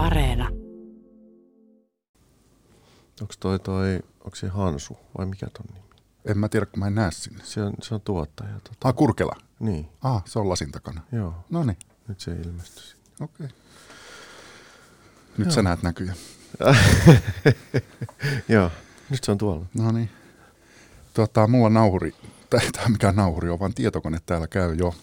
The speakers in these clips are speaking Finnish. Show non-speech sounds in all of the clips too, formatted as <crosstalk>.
Areena. Onko toi toi, onko se Hansu vai mikä ton nimi? En mä tiedä, kun mä en näe sinne. Se on, se on tuottaja. Tota. Ah, Kurkela. Niin, Ah, se on lasin takana. joo. No niin, Nyt se ilmestyi. sinne. okei. Okay. Nyt Joo. sä näet näkyjä. <laughs> joo, nyt se on tuolla. No niin. Tota, mulla on nauhuri, tai tämä mikä nauhuri on, vaan tietokone täällä käy jo.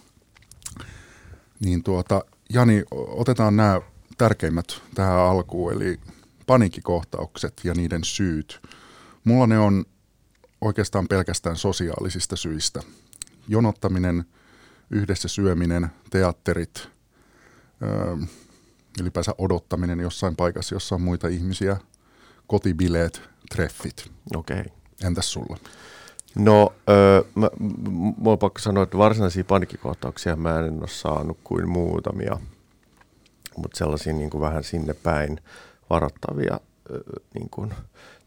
Niin tuota, Jani, otetaan nämä tärkeimmät tähän alkuun, eli paniikkikohtaukset ja niiden syyt. Mulla ne on oikeastaan pelkästään sosiaalisista syistä. Jonottaminen, yhdessä syöminen, teatterit, öö, ylipäänsä odottaminen jossain paikassa, jossa on muita ihmisiä, kotibileet, treffit. Okei. Okay. Entäs sulla? No, öö, mä, m- m- mulla on pakko sanoa, että varsinaisia panikkikohtauksia mä en ole saanut kuin muutamia, mutta sellaisia niin kuin vähän sinne päin varoittavia niin kuin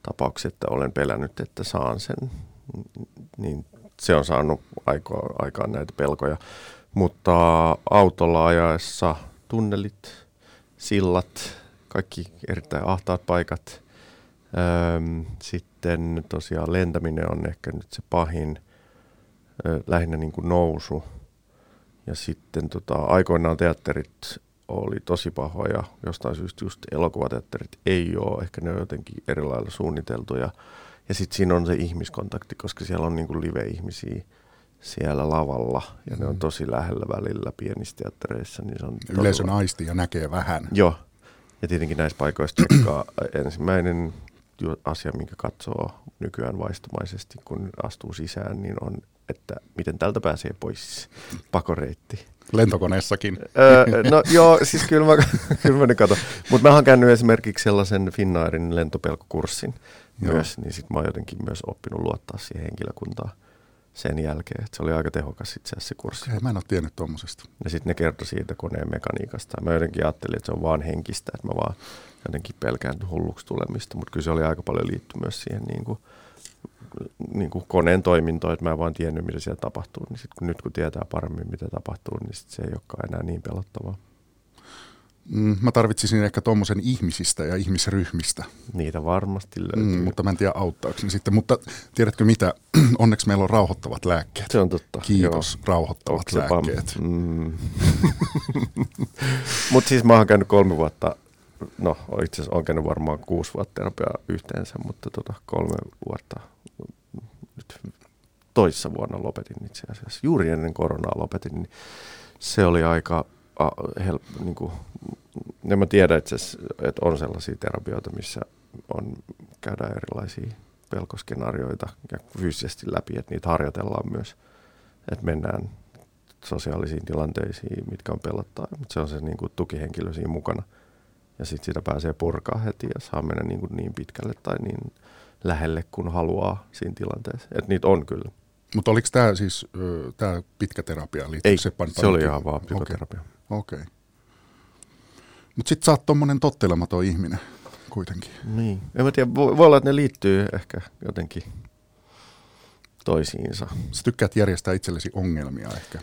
tapauksia, että olen pelännyt, että saan sen, niin se on saanut aikaa, aikaan näitä pelkoja. Mutta autolla ajaessa tunnelit, sillat, kaikki erittäin ahtaat paikat. Sitten tosiaan lentäminen on ehkä nyt se pahin, lähinnä niin kuin nousu. Ja sitten tota, aikoinaan teatterit oli tosi pahoja, jostain syystä just elokuvateatterit ei ole, ehkä ne on jotenkin eri lailla suunniteltuja. Ja sitten siinä on se ihmiskontakti, koska siellä on niin kuin live-ihmisiä siellä lavalla, ja ne on Mm. tosi lähellä välillä pienissä teattereissa. Niin se on todella- Yleisön aisti ja näkee vähän. Joo. Ja tietenkin näissä paikoissa tsekkaa <clears throat> ensimmäinen asia, minkä katsoo nykyään vaistomaisesti, kun astuu sisään, niin on, että miten tältä pääsee pois. Pakoreitti. Lentokoneessakin. Öö, no joo, siis kyllä mä, <laughs> kyllä mä ne katon. Mutta mä oon käynyt esimerkiksi sellaisen Finnairin lentopelkokurssin Joo. myös, niin sit mä oon jotenkin myös oppinut luottaa siihen henkilökuntaan sen jälkeen. Et se oli aika tehokas itse asiassa se kurssi. Okei, mä en ole tiennyt tuommoisesta. Ja sitten ne kertoi siitä koneen mekaniikasta. Mä jotenkin ajattelin, että se on vaan henkistä, että mä vaan jotenkin pelkään hulluksi tulemista, mutta kyllä se oli aika paljon liitty myös siihen niin kuin, niin kuin koneen toimintoon, että mä en vaan tiennyt, mitä siellä tapahtuu. Niin sit, kun nyt kun tietää paremmin, mitä tapahtuu, niin sit se ei olekaan enää niin pelottavaa. Mm, mä tarvitsisin ehkä tuommoisen ihmisistä ja ihmisryhmistä, Niitä varmasti löytyy. mm, mutta mä en tiedä auttaako ne sitten. Mutta tiedätkö mitä, <clears throat> onneksi meillä on rauhoittavat lääkkeet. se on totta. Kiitos, rauhoittavat Oksepam. lääkkeet. Mm. <laughs> Mutta siis mä oon käynyt kolme vuotta, no itse asiassa oon käynyt varmaan kuusi vuotta terapiaa yhteensä, mutta tota kolme vuotta nyt toissa vuonna lopetin itse asiassa. Juuri ennen koronaa lopetin, niin se oli aika a, help, niin kuin, en mä tiedä itse että on sellaisia terapioita, missä on, käydään erilaisia pelkoskenaarioita ja fyysisesti läpi, että niitä harjoitellaan myös, että mennään sosiaalisiin tilanteisiin, mitkä on pelottaa, mutta se on se niin kuin, tukihenkilö siinä mukana. Ja sitten sitä pääsee purkaa heti ja saa mennä niin, kuin, niin pitkälle tai niin lähelle kun haluaa siinä tilanteessa. Et niitä on kyllä. Mutta oliko tämä siis ö, tää pitkä terapia? Ei, se, se oli ihan vaan Okei, psykoterapia. Okei. Mutta sitten sä oot tommonen tottelematon ihminen kuitenkin. Niin. En mä tiedä, voi, voi olla, että ne liittyy ehkä jotenkin toisiinsa. Sä tykkäät järjestää itsellesi ongelmia ehkä.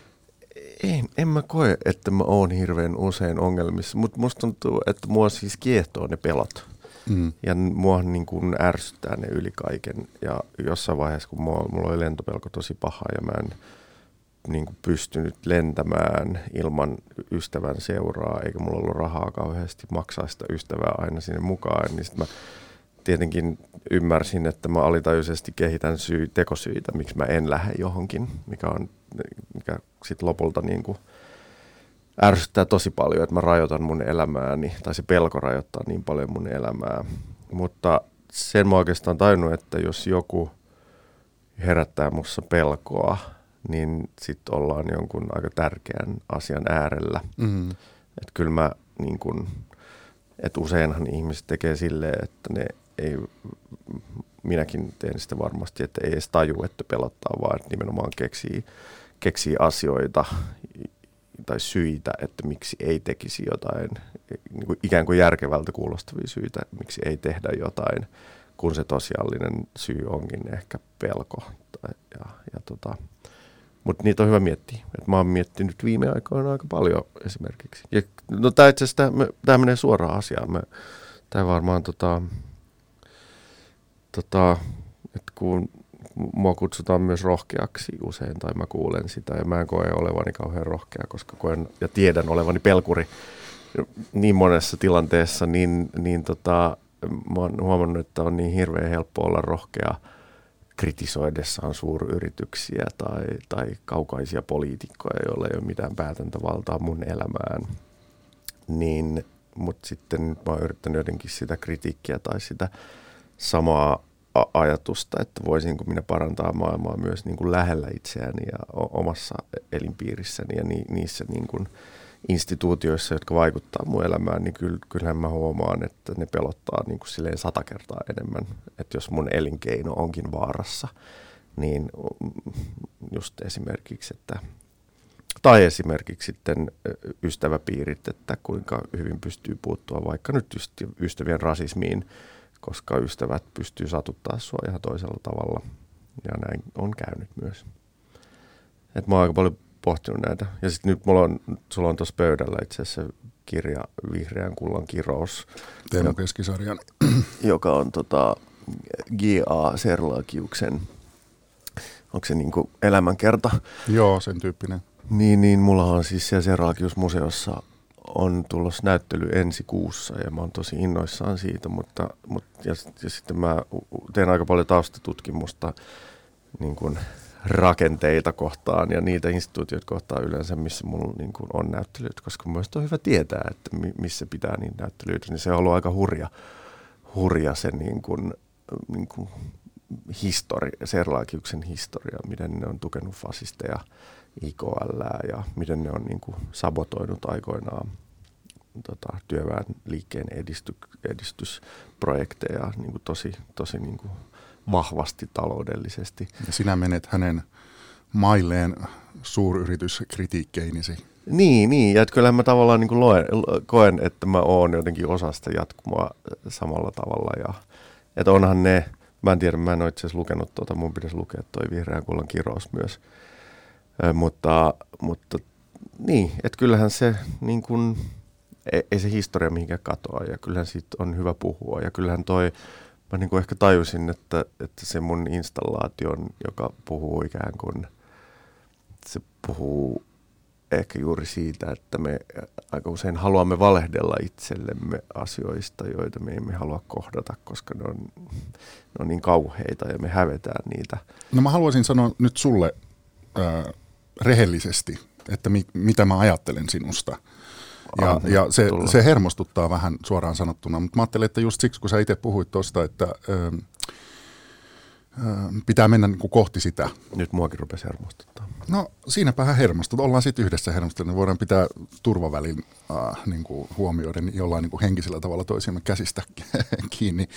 En, en mä koe, että mä oon hirveän usein ongelmissa, mutta musta tuntuu, että mua siis kiehtoo ne pelot. Mm. Ja mua niin kuin ärsyttää ne yli kaiken. Ja jossain vaiheessa, kun mua, mulla oli lentopelko tosi paha ja mä en niin kuin pystynyt lentämään ilman ystävän seuraa, eikä mulla ollut rahaa kauheasti maksaa sitä ystävää aina sinne mukaan, niin sitten mä tietenkin ymmärsin, että mä alitajuisesti kehitän syy, tekosyitä, miksi mä en lähde johonkin, mikä on mikä sitten lopulta niin kuin ärsyttää tosi paljon, että mä rajoitan mun elämääni, tai se pelko rajoittaa niin paljon mun elämää. Mutta sen mä oikeastaan tajunnut, että jos joku herättää mussa pelkoa, niin sitten ollaan jonkun aika tärkeän asian äärellä. Mm. Että kyllä mä niin kun, että useinhan ihmiset tekee silleen, että ne ei, minäkin teen sitä varmasti, että ei edes taju, että pelottaa, vaan että nimenomaan keksii, keksii asioita tai syitä, että miksi ei tekisi jotain, niin kuin ikään kuin järkevältä kuulostavia syitä, miksi ei tehdä jotain, kun se tosiaalinen syy onkin ehkä pelko. Ja, ja tota, Mutta niitä on hyvä miettiä. Et mä oon miettinyt viime aikoina aika paljon esimerkiksi. Ja, no tämä itse asiassa, tämä menee suoraan asiaan. Tämä varmaan tota, tota, että kun mua kutsutaan myös rohkeaksi usein, tai mä kuulen sitä, ja mä en koe olevani kauhean rohkea, koska koen ja tiedän olevani pelkuri niin monessa tilanteessa, niin, niin tota, mä oon huomannut, että on niin hirveän helppo olla rohkea kritisoidessaan suuryrityksiä tai, tai kaukaisia poliitikkoja, joilla ei ole mitään päätäntävaltaa mun elämään. Niin, mutta sitten mä oon yrittänyt jotenkin sitä kritiikkiä tai sitä samaa ajatusta, että voisinko minä parantaa maailmaa myös niin kuin lähellä itseäni ja omassa elinpiirissäni ja ni, niissä niin kuin instituutioissa, jotka vaikuttaa mun elämään, niin kyllä, kyllähän mä huomaan, että ne pelottaa niin kuin silleen sata kertaa enemmän. Että jos mun elinkeino onkin vaarassa, niin just esimerkiksi, että tai esimerkiksi sitten ystäväpiirit, että kuinka hyvin pystyy puuttua vaikka nyt ystävien rasismiin, koska ystävät pystyy satuttaa sua ihan toisella tavalla. Ja näin on käynyt myös. Et mä oon aika paljon pohtinut näitä. Ja sitten nyt mulla on, sulla on tuossa pöydällä itse asiassa kirja Vihreän kullan kirous. Teemu Keskisarjan. Joka on tota, G.A. Serlakiuksen, onko se niinku elämänkerta? Joo, sen tyyppinen. Niin, niin mulla on siis siellä Serlakius-museossa on tulossa näyttely ensi kuussa ja mä oon tosi innoissaan siitä, mutta, mutta ja, ja sitten mä teen aika paljon taustatutkimusta niin kuin rakenteita kohtaan ja niitä instituutioita kohtaan yleensä, missä mulla niin kuin on näyttelyt, koska mun on hyvä tietää, että missä pitää niin näyttelyitä, niin se on ollut aika hurja, hurja se niin kuin, niin kuin historia, Serlaakiuksen historia, miten ne on tukenut fasisteja, IKL ja miten ne on niin kuin sabotoinut aikoinaan tota, työväen liikkeen edisty, edistysprojekteja niin kuin tosi, tosi niin kuin vahvasti taloudellisesti. Ja sinä menet hänen mailleen suuryrityskritiikkeinisi. Niin, niin, ja kyllä mä tavallaan niin kuin loen, koen, että mä oon jotenkin osa sitä jatkumoa samalla tavalla. Ja, että onhan ne, mä en tiedä, mä en ole itse asiassa lukenut tuota, mun pitäisi lukea toi Vihreän kullan kirous myös. Ö, mutta, mutta niin, että kyllähän se niin kuin, ei, ei se historia mihinkään katoa ja kyllähän siitä on hyvä puhua ja kyllähän toi mä niin kuin ehkä tajusin, että, että se mun installaatio, joka puhuu ikään kuin, se puhuu ehkä juuri siitä, että me aika usein haluamme valehdella itsellemme asioista, joita me emme halua kohdata, koska ne on, ne on niin kauheita ja me hävetään niitä. No mä haluaisin sanoa nyt sulle äh, rehellisesti, että mi, mitä mä ajattelen sinusta. Ja, ja se, se hermostuttaa vähän suoraan sanottuna, mutta mä ajattelen, että just siksi, kun sä itse puhuit tuosta, että ö, ö, pitää mennä niin kuin kohti sitä. Nyt muakin rupesi hermostuttaa. No siinäpähän hermostut. Ollaan sitten yhdessä hermostuttu, niin voidaan pitää turvavälin äh, niin kuin huomioiden jollain niin kuin henkisellä tavalla toisiamme käsistä <laughs> kiinni.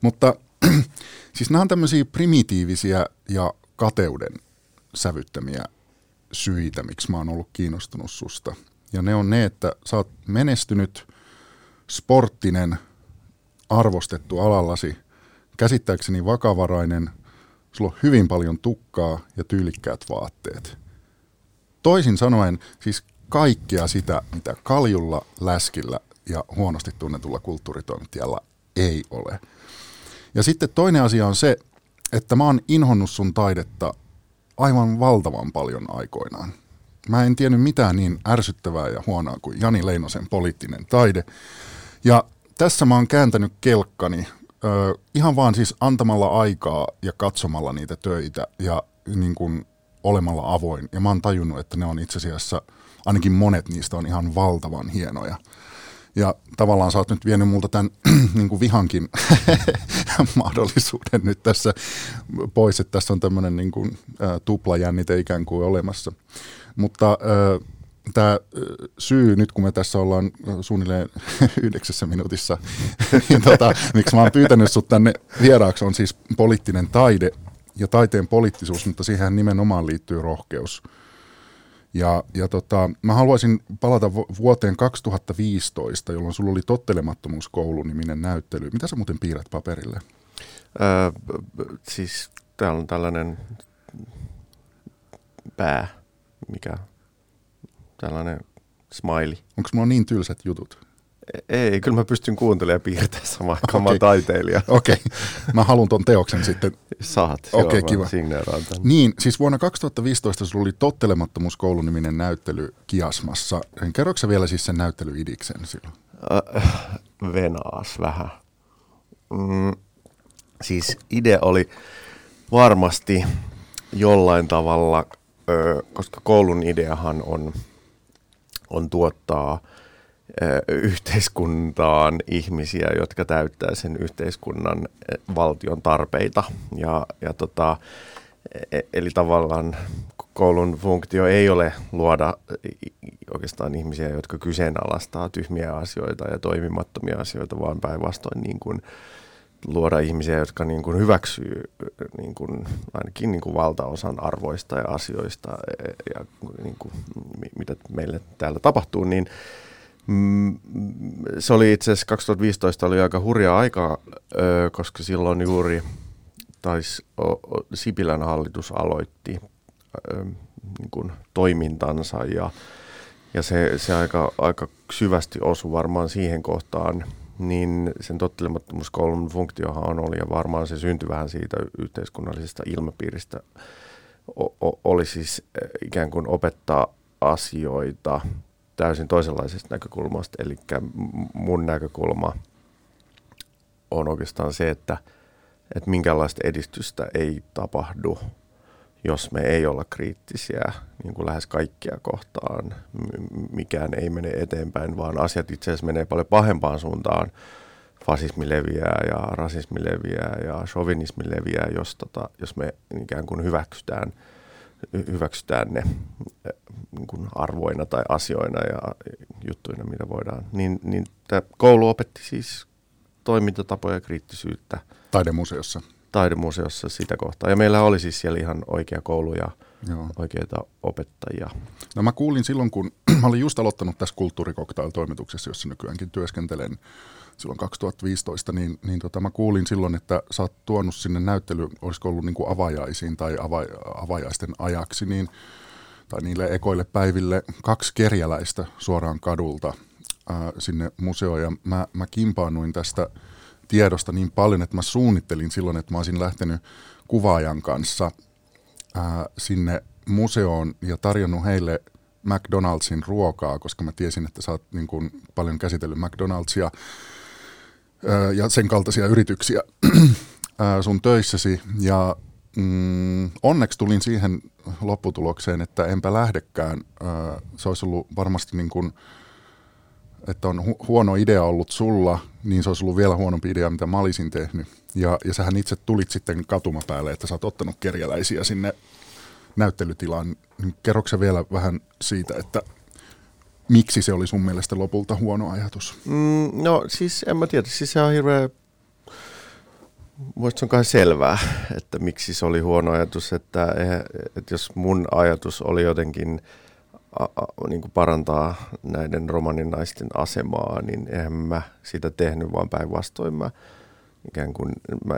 Mutta <clears throat> siis nämä on tämmöisiä primitiivisiä ja kateuden sävyttämiä syitä, miksi mä oon ollut kiinnostunut susta – ja ne on ne, että sä oot menestynyt, sporttinen, arvostettu alallasi, käsittääkseni vakavarainen, sulla on hyvin paljon tukkaa ja tyylikkäät vaatteet. Toisin sanoen siis kaikkea sitä, mitä kaljulla, läskillä ja huonosti tunnetulla kulttuuritoimittajalla ei ole. Ja sitten toinen asia on se, että mä oon inhonnut sun taidetta aivan valtavan paljon aikoinaan. Mä en tiennyt mitään niin ärsyttävää ja huonoa kuin Jani Leinosen poliittinen taide. Ja tässä mä oon kääntänyt kelkkani ö, ihan vaan siis antamalla aikaa ja katsomalla niitä töitä ja niin kuin olemalla avoin. Ja mä oon tajunnut, että ne on itse asiassa, ainakin monet niistä on ihan valtavan hienoja. Ja tavallaan sä oot nyt vienyt multa tämän <clears throat> niin kuin vihankin <laughs> mahdollisuuden nyt tässä pois, että tässä on tämmöinen niin tuplajännite ikään kuin olemassa. Mutta äh, tämä syy, nyt kun me tässä ollaan suunnilleen <laughs> yhdeksässä minuutissa, <laughs> niin tota, miksi mä oon pyytänyt sut tänne vieraaksi, on siis poliittinen taide ja taiteen poliittisuus, mutta siihen nimenomaan liittyy rohkeus. Ja, ja tota, mä haluaisin palata vuoteen 2015, jolloin sulla oli Tottelemattomuuskoulu-niminen näyttely. Mitä sä muuten piirrät paperille? Öö, siis täällä on tällainen pää, mikä tällainen smiley. Onko mulla niin tylsät jutut? Ei, kyllä mä pystyn kuuntelemaan ja piirtämään samaan okay. mä taiteilija. Okei, okay. mä haluan ton teoksen sitten. Saat, Okei, okay, kiva. Niin, siis vuonna 2015 sulla oli Tottelemattomuus niminen näyttely Kiasmassa. Kerroksä vielä siis sen näyttelyidiksen silloin? Äh, venaas vähän. Mm, siis idea oli varmasti jollain tavalla, koska koulun ideahan on, on tuottaa – yhteiskuntaan ihmisiä, jotka täyttää sen yhteiskunnan valtion tarpeita. Ja, ja tota, e, eli tavallaan koulun funktio ei ole luoda oikeastaan ihmisiä, jotka kyseenalaistaa tyhmiä asioita ja toimimattomia asioita, vaan päinvastoin niin kuin luoda ihmisiä, jotka niin kuin hyväksyy niin kuin, ainakin niin kuin valtaosan arvoista ja asioista ja, ja niin kuin, mitä meille täällä tapahtuu, niin Mm, se oli itse asiassa 2015 oli aika hurja aika, koska silloin juuri taisi Sipilän hallitus aloitti niin kuin toimintansa ja, ja se, se aika, aika syvästi osui varmaan siihen kohtaan, niin sen tottelemattomuuskoulun funktiohan on oli ja varmaan se syntyi vähän siitä yhteiskunnallisesta ilmapiiristä, o, o, oli siis ikään kuin opettaa asioita täysin toisenlaisesta näkökulmasta. Eli mun näkökulma on oikeastaan se, että, että minkälaista edistystä ei tapahdu, jos me ei olla kriittisiä niin kuin lähes kaikkia kohtaan. Mikään ei mene eteenpäin, vaan asiat itse asiassa menee paljon pahempaan suuntaan. Fasismi leviää ja rasismi leviää ja chauvinismi leviää, jos, tota, jos me ikään kuin hyväksytään – hyväksytään ne niin kuin arvoina tai asioina ja juttuina, mitä voidaan. Niin, niin tämä koulu opetti siis toimintatapoja ja kriittisyyttä. Taidemuseossa. Taidemuseossa sitä kohtaa. Ja meillä oli siis siellä ihan oikea koulu ja Joo. oikeita opettajia. No mä kuulin silloin, kun <clears throat> mä olin just aloittanut tässä kulttuurikoktail-toimituksessa, jossa nykyäänkin työskentelen, silloin 2015, niin, niin tota, mä kuulin silloin, että sä oot tuonut sinne näyttely, olisiko ollut niin kuin avajaisiin tai ava, avajaisten ajaksi, niin, tai niille ekoille päiville kaksi kerjäläistä suoraan kadulta ää, sinne museoon. Ja mä, mä kimpaannuin tästä tiedosta niin paljon, että mä suunnittelin silloin, että mä olisin lähtenyt kuvaajan kanssa ää, sinne museoon ja tarjonnut heille McDonaldsin ruokaa, koska mä tiesin, että sä oot niin kuin paljon käsitellyt McDonaldsia ja sen kaltaisia yrityksiä <clears throat> sun töissäsi. Ja mm, onneksi tulin siihen lopputulokseen, että enpä lähdekään. Se olisi ollut varmasti niin kuin, että on hu- huono idea ollut sulla, niin se olisi ollut vielä huonompi idea, mitä mä olisin tehnyt. Ja, ja sähän itse tulit sitten katumapäälle, että sä oot ottanut kerjäläisiä sinne näyttelytilaan. Kerroksä vielä vähän siitä, että miksi se oli sun mielestä lopulta huono ajatus? Mm, no siis en mä tiedä, siis se on hirveä, Mielestäni on kai selvää, että miksi se oli huono ajatus, että, että jos mun ajatus oli jotenkin a, a, niin kuin parantaa näiden romanin naisten asemaa, niin eihän mä sitä tehnyt, vaan päinvastoin mä ikään kuin mä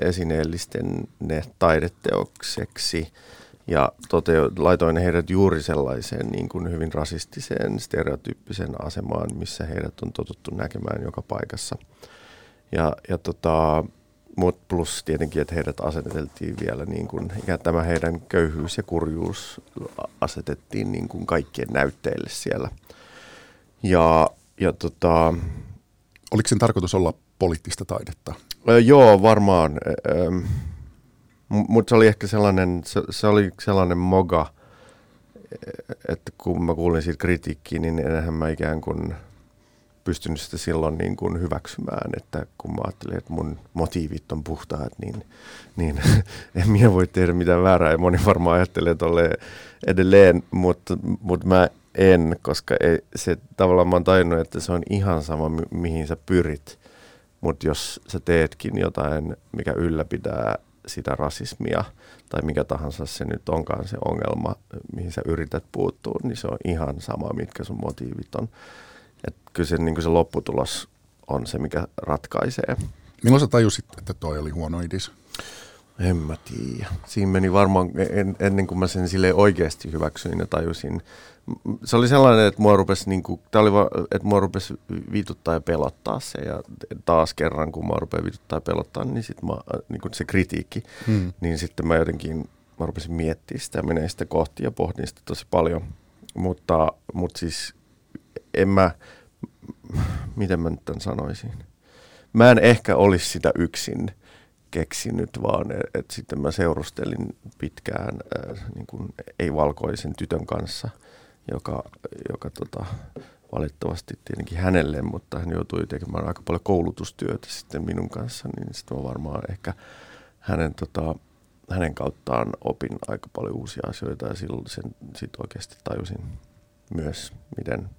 esineellisten ne taideteokseksi ja toteu, laitoin heidät juuri sellaiseen niin kuin hyvin rasistiseen, stereotyyppiseen asemaan, missä heidät on totuttu näkemään joka paikassa. Ja, ja tota, mut plus tietenkin, että heidät aseteltiin vielä, niin kuin, ja tämä heidän köyhyys ja kurjuus asetettiin niin kuin kaikkien näytteille siellä. Ja, ja tota, Oliko sen tarkoitus olla poliittista taidetta? Joo, varmaan. Mutta se oli ehkä sellainen, se, se oli sellainen moga, että kun mä kuulin siitä kritiikkiä, niin enhän mä ikään kuin pystynyt sitä silloin niin kuin hyväksymään, että kun mä ajattelin, että mun motiivit on puhtaat, niin, niin <laughs> en minä voi tehdä mitään väärää. Ja moni varmaan ajattelee tolle edelleen, mutta, mutta mä en, koska ei, se tavallaan mä oon tajunnut, että se on ihan sama, mi- mihin sä pyrit. Mutta jos sä teetkin jotain, mikä ylläpitää sitä rasismia tai mikä tahansa se nyt onkaan se ongelma, mihin sä yrität puuttua, niin se on ihan sama, mitkä sun motiivit on. Et kyllä se, niin se lopputulos on se, mikä ratkaisee. Milloin sä tajusit, että toi oli huono idis? En mä tiedä. Siinä meni varmaan en, ennen kuin mä sen sille oikeasti hyväksyin ja tajusin. Se oli sellainen, että mua rupesi, niin kuin, oli va, että mua rupesi vituttaa ja pelottaa se. Ja taas kerran, kun mua rupeaa vituttaa ja pelottaa, niin, sit mä, niin kuin se kritiikki, hmm. niin sitten mä jotenkin mä rupesin miettimään sitä ja menee sitä kohti ja pohdin sitä tosi paljon. Mutta, mutta siis en mä, miten mä nyt tämän sanoisin. Mä en ehkä olisi sitä yksin keksinyt, vaan että et sitten mä seurustelin pitkään äh, niin kuin ei-valkoisen tytön kanssa, joka, joka tota, valitettavasti tietenkin hänelle, mutta hän joutui tekemään aika paljon koulutustyötä sitten minun kanssa, niin sitten mä varmaan ehkä hänen, tota, hänen kauttaan opin aika paljon uusia asioita ja silloin sen sit oikeasti tajusin myös, miten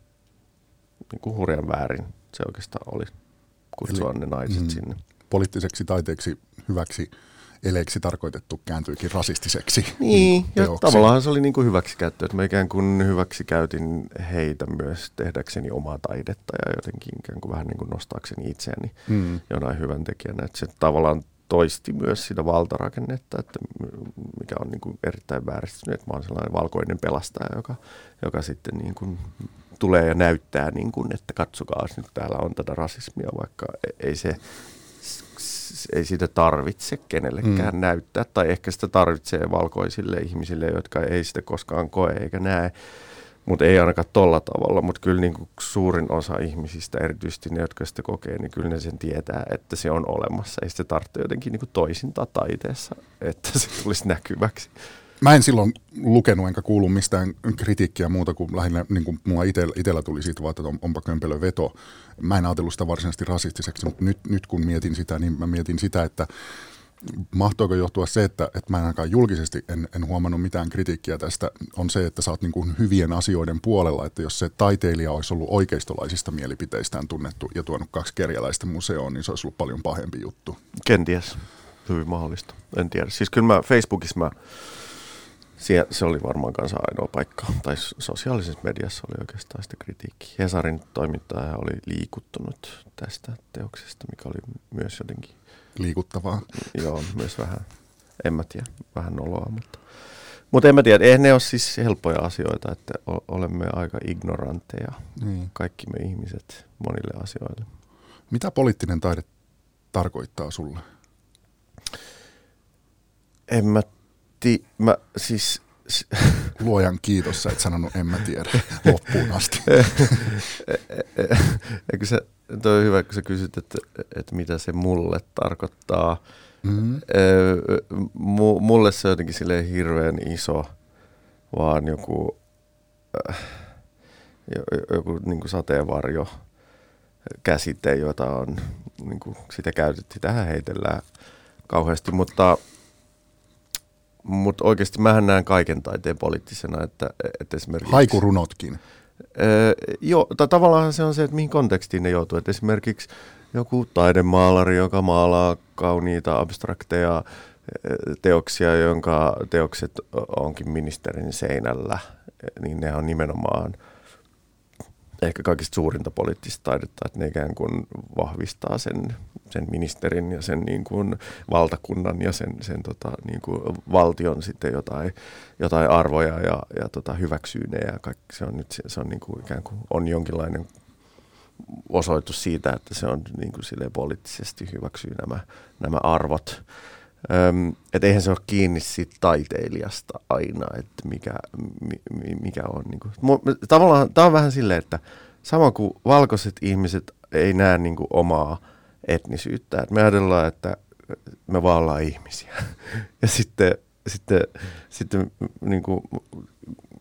niin kuin hurjan väärin se oikeastaan oli kutsua Eli, ne naiset mm, sinne. Poliittiseksi taiteeksi hyväksi eleeksi tarkoitettu kääntyikin rasistiseksi. Niin, ja tavallaan se oli niin kuin hyväksikäyttö, että mä ikään kuin hyväksikäytin heitä myös tehdäkseni omaa taidetta ja jotenkin ikään kuin vähän niin kuin nostaakseni itseäni mm. jonain hyvän tekijänä. Että se tavallaan toisti myös sitä valtarakennetta, että mikä on niin kuin erittäin vääristynyt, että mä oon sellainen valkoinen pelastaja, joka, joka sitten niin kuin tulee ja näyttää, niin kuin, että katsokaa, nyt täällä on tätä rasismia, vaikka e-, ei se ei sitä tarvitse kenellekään mm. näyttää, tai ehkä sitä tarvitsee valkoisille ihmisille, jotka ei sitä koskaan koe eikä näe, mutta ei ainakaan tolla tavalla, mutta kyllä niin kuin suurin osa ihmisistä, erityisesti ne, jotka sitä kokee, niin kyllä ne sen tietää, että se on olemassa. Ei sitä tarvitse jotenkin niin kuin toisintaa taiteessa, että se tulisi näkyväksi. Mä en silloin lukenut enkä kuulu mistään kritiikkiä muuta kuin lähinnä niin kuin mulla itellä tuli siitä vaan, että on, onpa kömpelö veto. Mä en ajatellut sitä varsinaisesti rasistiseksi, mutta nyt, nyt kun mietin sitä, niin mä mietin sitä, että mahtoiko johtua se, että, että mä en ainakaan julkisesti en, en huomannut mitään kritiikkiä tästä, on se, että sä oot niin kuin hyvien asioiden puolella, että jos se taiteilija olisi ollut oikeistolaisista mielipiteistään tunnettu ja tuonut kaksi kerjäläistä museoon, niin se olisi ollut paljon pahempi juttu. Kenties. Hyvin mahdollista. En tiedä. Siis kyllä mä Facebookissa mä Sie, se oli varmaan kanssa ainoa paikka, tai sosiaalisessa mediassa oli oikeastaan sitä kritiikki. Hesarin toimittaja oli liikuttunut tästä teoksesta, mikä oli myös jotenkin... Liikuttavaa. Joo, myös vähän, en mä tiedä, vähän noloa, mutta... Mutta en mä tiedä, eihän ne ole siis helppoja asioita, että olemme aika ignorantteja, niin. kaikki me ihmiset, monille asioille. Mitä poliittinen taide tarkoittaa sulle? En mä ti, mä siis... Luojan kiitos, sä et sanonut en mä tiedä <laughs> loppuun asti. <laughs> Eikö se, toi on hyvä, kun sä kysyt, että, että mitä se mulle tarkoittaa. Mm-hmm. mulle se on jotenkin silleen hirveän iso, vaan joku, äh, joku niin kuin sateenvarjo käsite, jota on, niin kuin sitä käytettiin, tähän heitellään kauheasti, mutta mutta oikeasti mähän näen kaiken taiteen poliittisena, että, että esimerkiksi... Haikurunotkin. Öö, joo, tai tavallaan se on se, että mihin kontekstiin ne joutuu. Että esimerkiksi joku taidemaalari, joka maalaa kauniita abstrakteja teoksia, jonka teokset onkin ministerin seinällä, niin ne on nimenomaan – ehkä kaikista suurinta poliittista taidetta, että ne ikään kuin vahvistaa sen, sen ministerin ja sen niin kuin valtakunnan ja sen, sen tota, niin kuin valtion sitten jotain, jotain arvoja ja, ja tota, hyväksyy ne ja kaikki, se on nyt se on niin kuin ikään kuin on jonkinlainen osoitus siitä, että se on niin kuin poliittisesti hyväksyy nämä, nämä arvot. Öm, et eihän se ole kiinni siitä taiteilijasta aina, että mikä, mi, mikä on. Niin kuin. Tavallaan tämä on vähän silleen, että sama kuin valkoiset ihmiset ei näe niin kuin omaa etnisyyttä. Et me ajatellaan, että me vaan ollaan ihmisiä. <laughs> ja sitten, sitten, sitten niin kuin,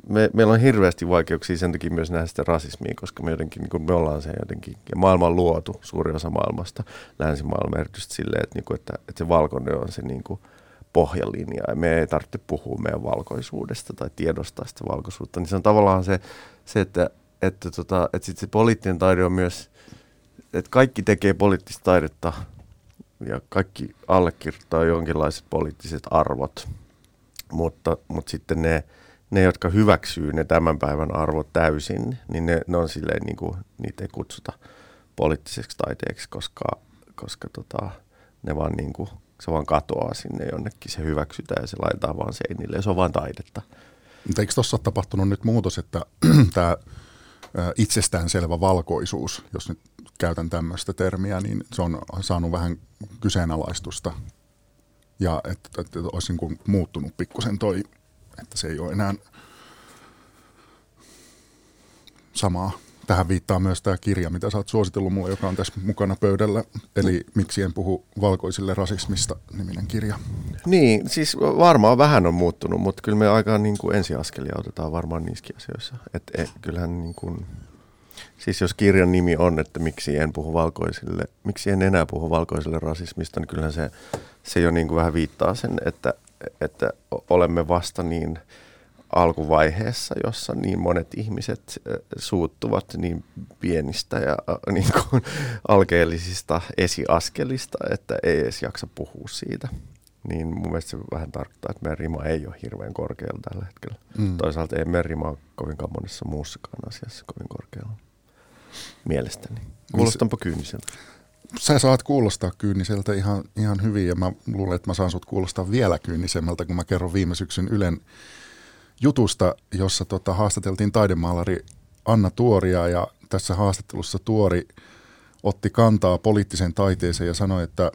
me, meillä on hirveästi vaikeuksia sen takia myös nähdä sitä rasismia, koska me jotenkin, niin me ollaan se jotenkin, ja maailma on luotu, suuri osa maailmasta, länsimaailma erityisesti silleen, että, niin kuin, että, että se valkoinen on se niin kuin, pohjalinja, ja me ei tarvitse puhua meidän valkoisuudesta tai tiedostaa sitä valkoisuutta, niin se on tavallaan se, se että, että, tota, että sit se poliittinen taide on myös, että kaikki tekee poliittista taidetta, ja kaikki allekirjoittaa jonkinlaiset poliittiset arvot, mutta, mutta sitten ne, ne, jotka hyväksyy ne tämän päivän arvot täysin, niin ne, ne on silleen, niin kuin, niitä ei kutsuta poliittiseksi taiteeksi, koska, koska tota, ne vaan niin kuin se vaan katoaa sinne jonnekin, se hyväksytään ja se laitetaan vaan seinille ja se on vaan taidetta. Mutta eikö tuossa tapahtunut nyt muutos, että <clears throat> tämä itsestäänselvä valkoisuus, jos nyt käytän tämmöistä termiä, niin se on saanut vähän kyseenalaistusta ja että, että olisi niin kuin muuttunut pikkusen toi, että se ei ole enää samaa. Tähän viittaa myös tämä kirja, mitä sä oot suositellut mulle, joka on tässä mukana pöydällä. Eli Miksi en puhu valkoisille rasismista niminen kirja. Niin, siis varmaan vähän on muuttunut, mutta kyllä me aika niin kuin ensiaskelia otetaan varmaan niissäkin asioissa. Et, et, kyllähän niin kuin, siis jos kirjan nimi on, että miksi en puhu valkoisille, miksi en enää puhu valkoisille rasismista, niin kyllähän se, se jo niin kuin vähän viittaa sen, että, että olemme vasta niin – alkuvaiheessa, jossa niin monet ihmiset suuttuvat niin pienistä ja <laughs> niin kuin alkeellisista esiaskelista, että ei edes jaksa puhua siitä. Niin mun mielestä se vähän tarkoittaa, että meidän rima ei ole hirveän korkealla tällä hetkellä. Mm. Toisaalta ei meidän rima ole kovinkaan monessa muussakaan asiassa kovin korkealla. Mielestäni. Kuulostanpa kyyniseltä. Sä saat kuulostaa kyyniseltä ihan, ihan hyvin ja mä luulen, että mä saan sut kuulostaa vielä kyynisemmältä, kun mä kerron viime syksyn Ylen jutusta, jossa tota, haastateltiin taidemaalari Anna Tuoria ja tässä haastattelussa Tuori otti kantaa poliittiseen taiteeseen ja sanoi, että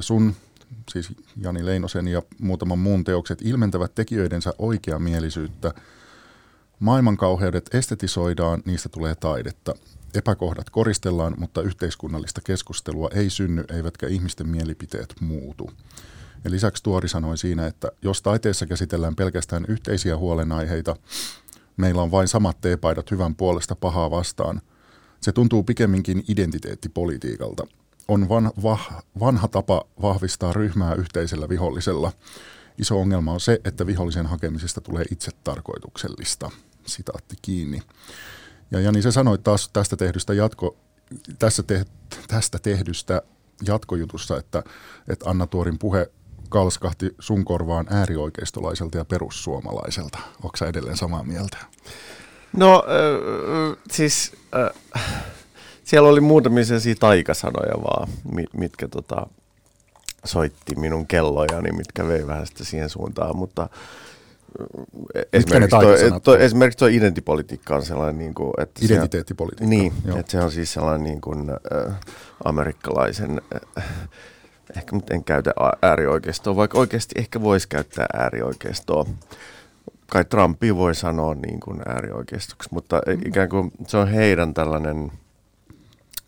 sun, siis Jani Leinosen ja muutaman muun teokset ilmentävät tekijöidensä oikeamielisyyttä. Maailmankauheudet estetisoidaan, niistä tulee taidetta. Epäkohdat koristellaan, mutta yhteiskunnallista keskustelua ei synny, eivätkä ihmisten mielipiteet muutu. Ja lisäksi Tuori sanoi siinä, että jos taiteessa käsitellään pelkästään yhteisiä huolenaiheita, meillä on vain samat teepaidat hyvän puolesta pahaa vastaan. Se tuntuu pikemminkin identiteettipolitiikalta. On van, vah, vanha tapa vahvistaa ryhmää yhteisellä vihollisella. Iso ongelma on se, että vihollisen hakemisesta tulee itse tarkoituksellista. Sitaatti kiinni. Ja Jani, se sanoi taas tästä tehdystä jatko, tässä te, tästä tehdystä jatkojutussa, että, että Anna Tuorin puhe kalskahti sun korvaan äärioikeistolaiselta ja perussuomalaiselta. Onko edelleen samaa mieltä? No äh, siis äh, siellä oli muutamia sellaisia taikasanoja vaan, mitkä tota, soitti minun kellojani, mitkä vei vähän sitä siihen suuntaan, mutta esimerkiksi, toi, toi, esimerkiksi tuo identipolitiikka on sellainen, niin kuin, että Identiteettipolitiikka. Se, niin, Joo. että se on siis sellainen niin kuin, äh, amerikkalaisen äh, ehkä nyt en käytä äärioikeistoa, vaikka oikeasti ehkä voisi käyttää äärioikeistoa. Kai Trumpi voi sanoa niin kuin äärioikeistoksi, mutta mm. ikään kuin se on heidän tällainen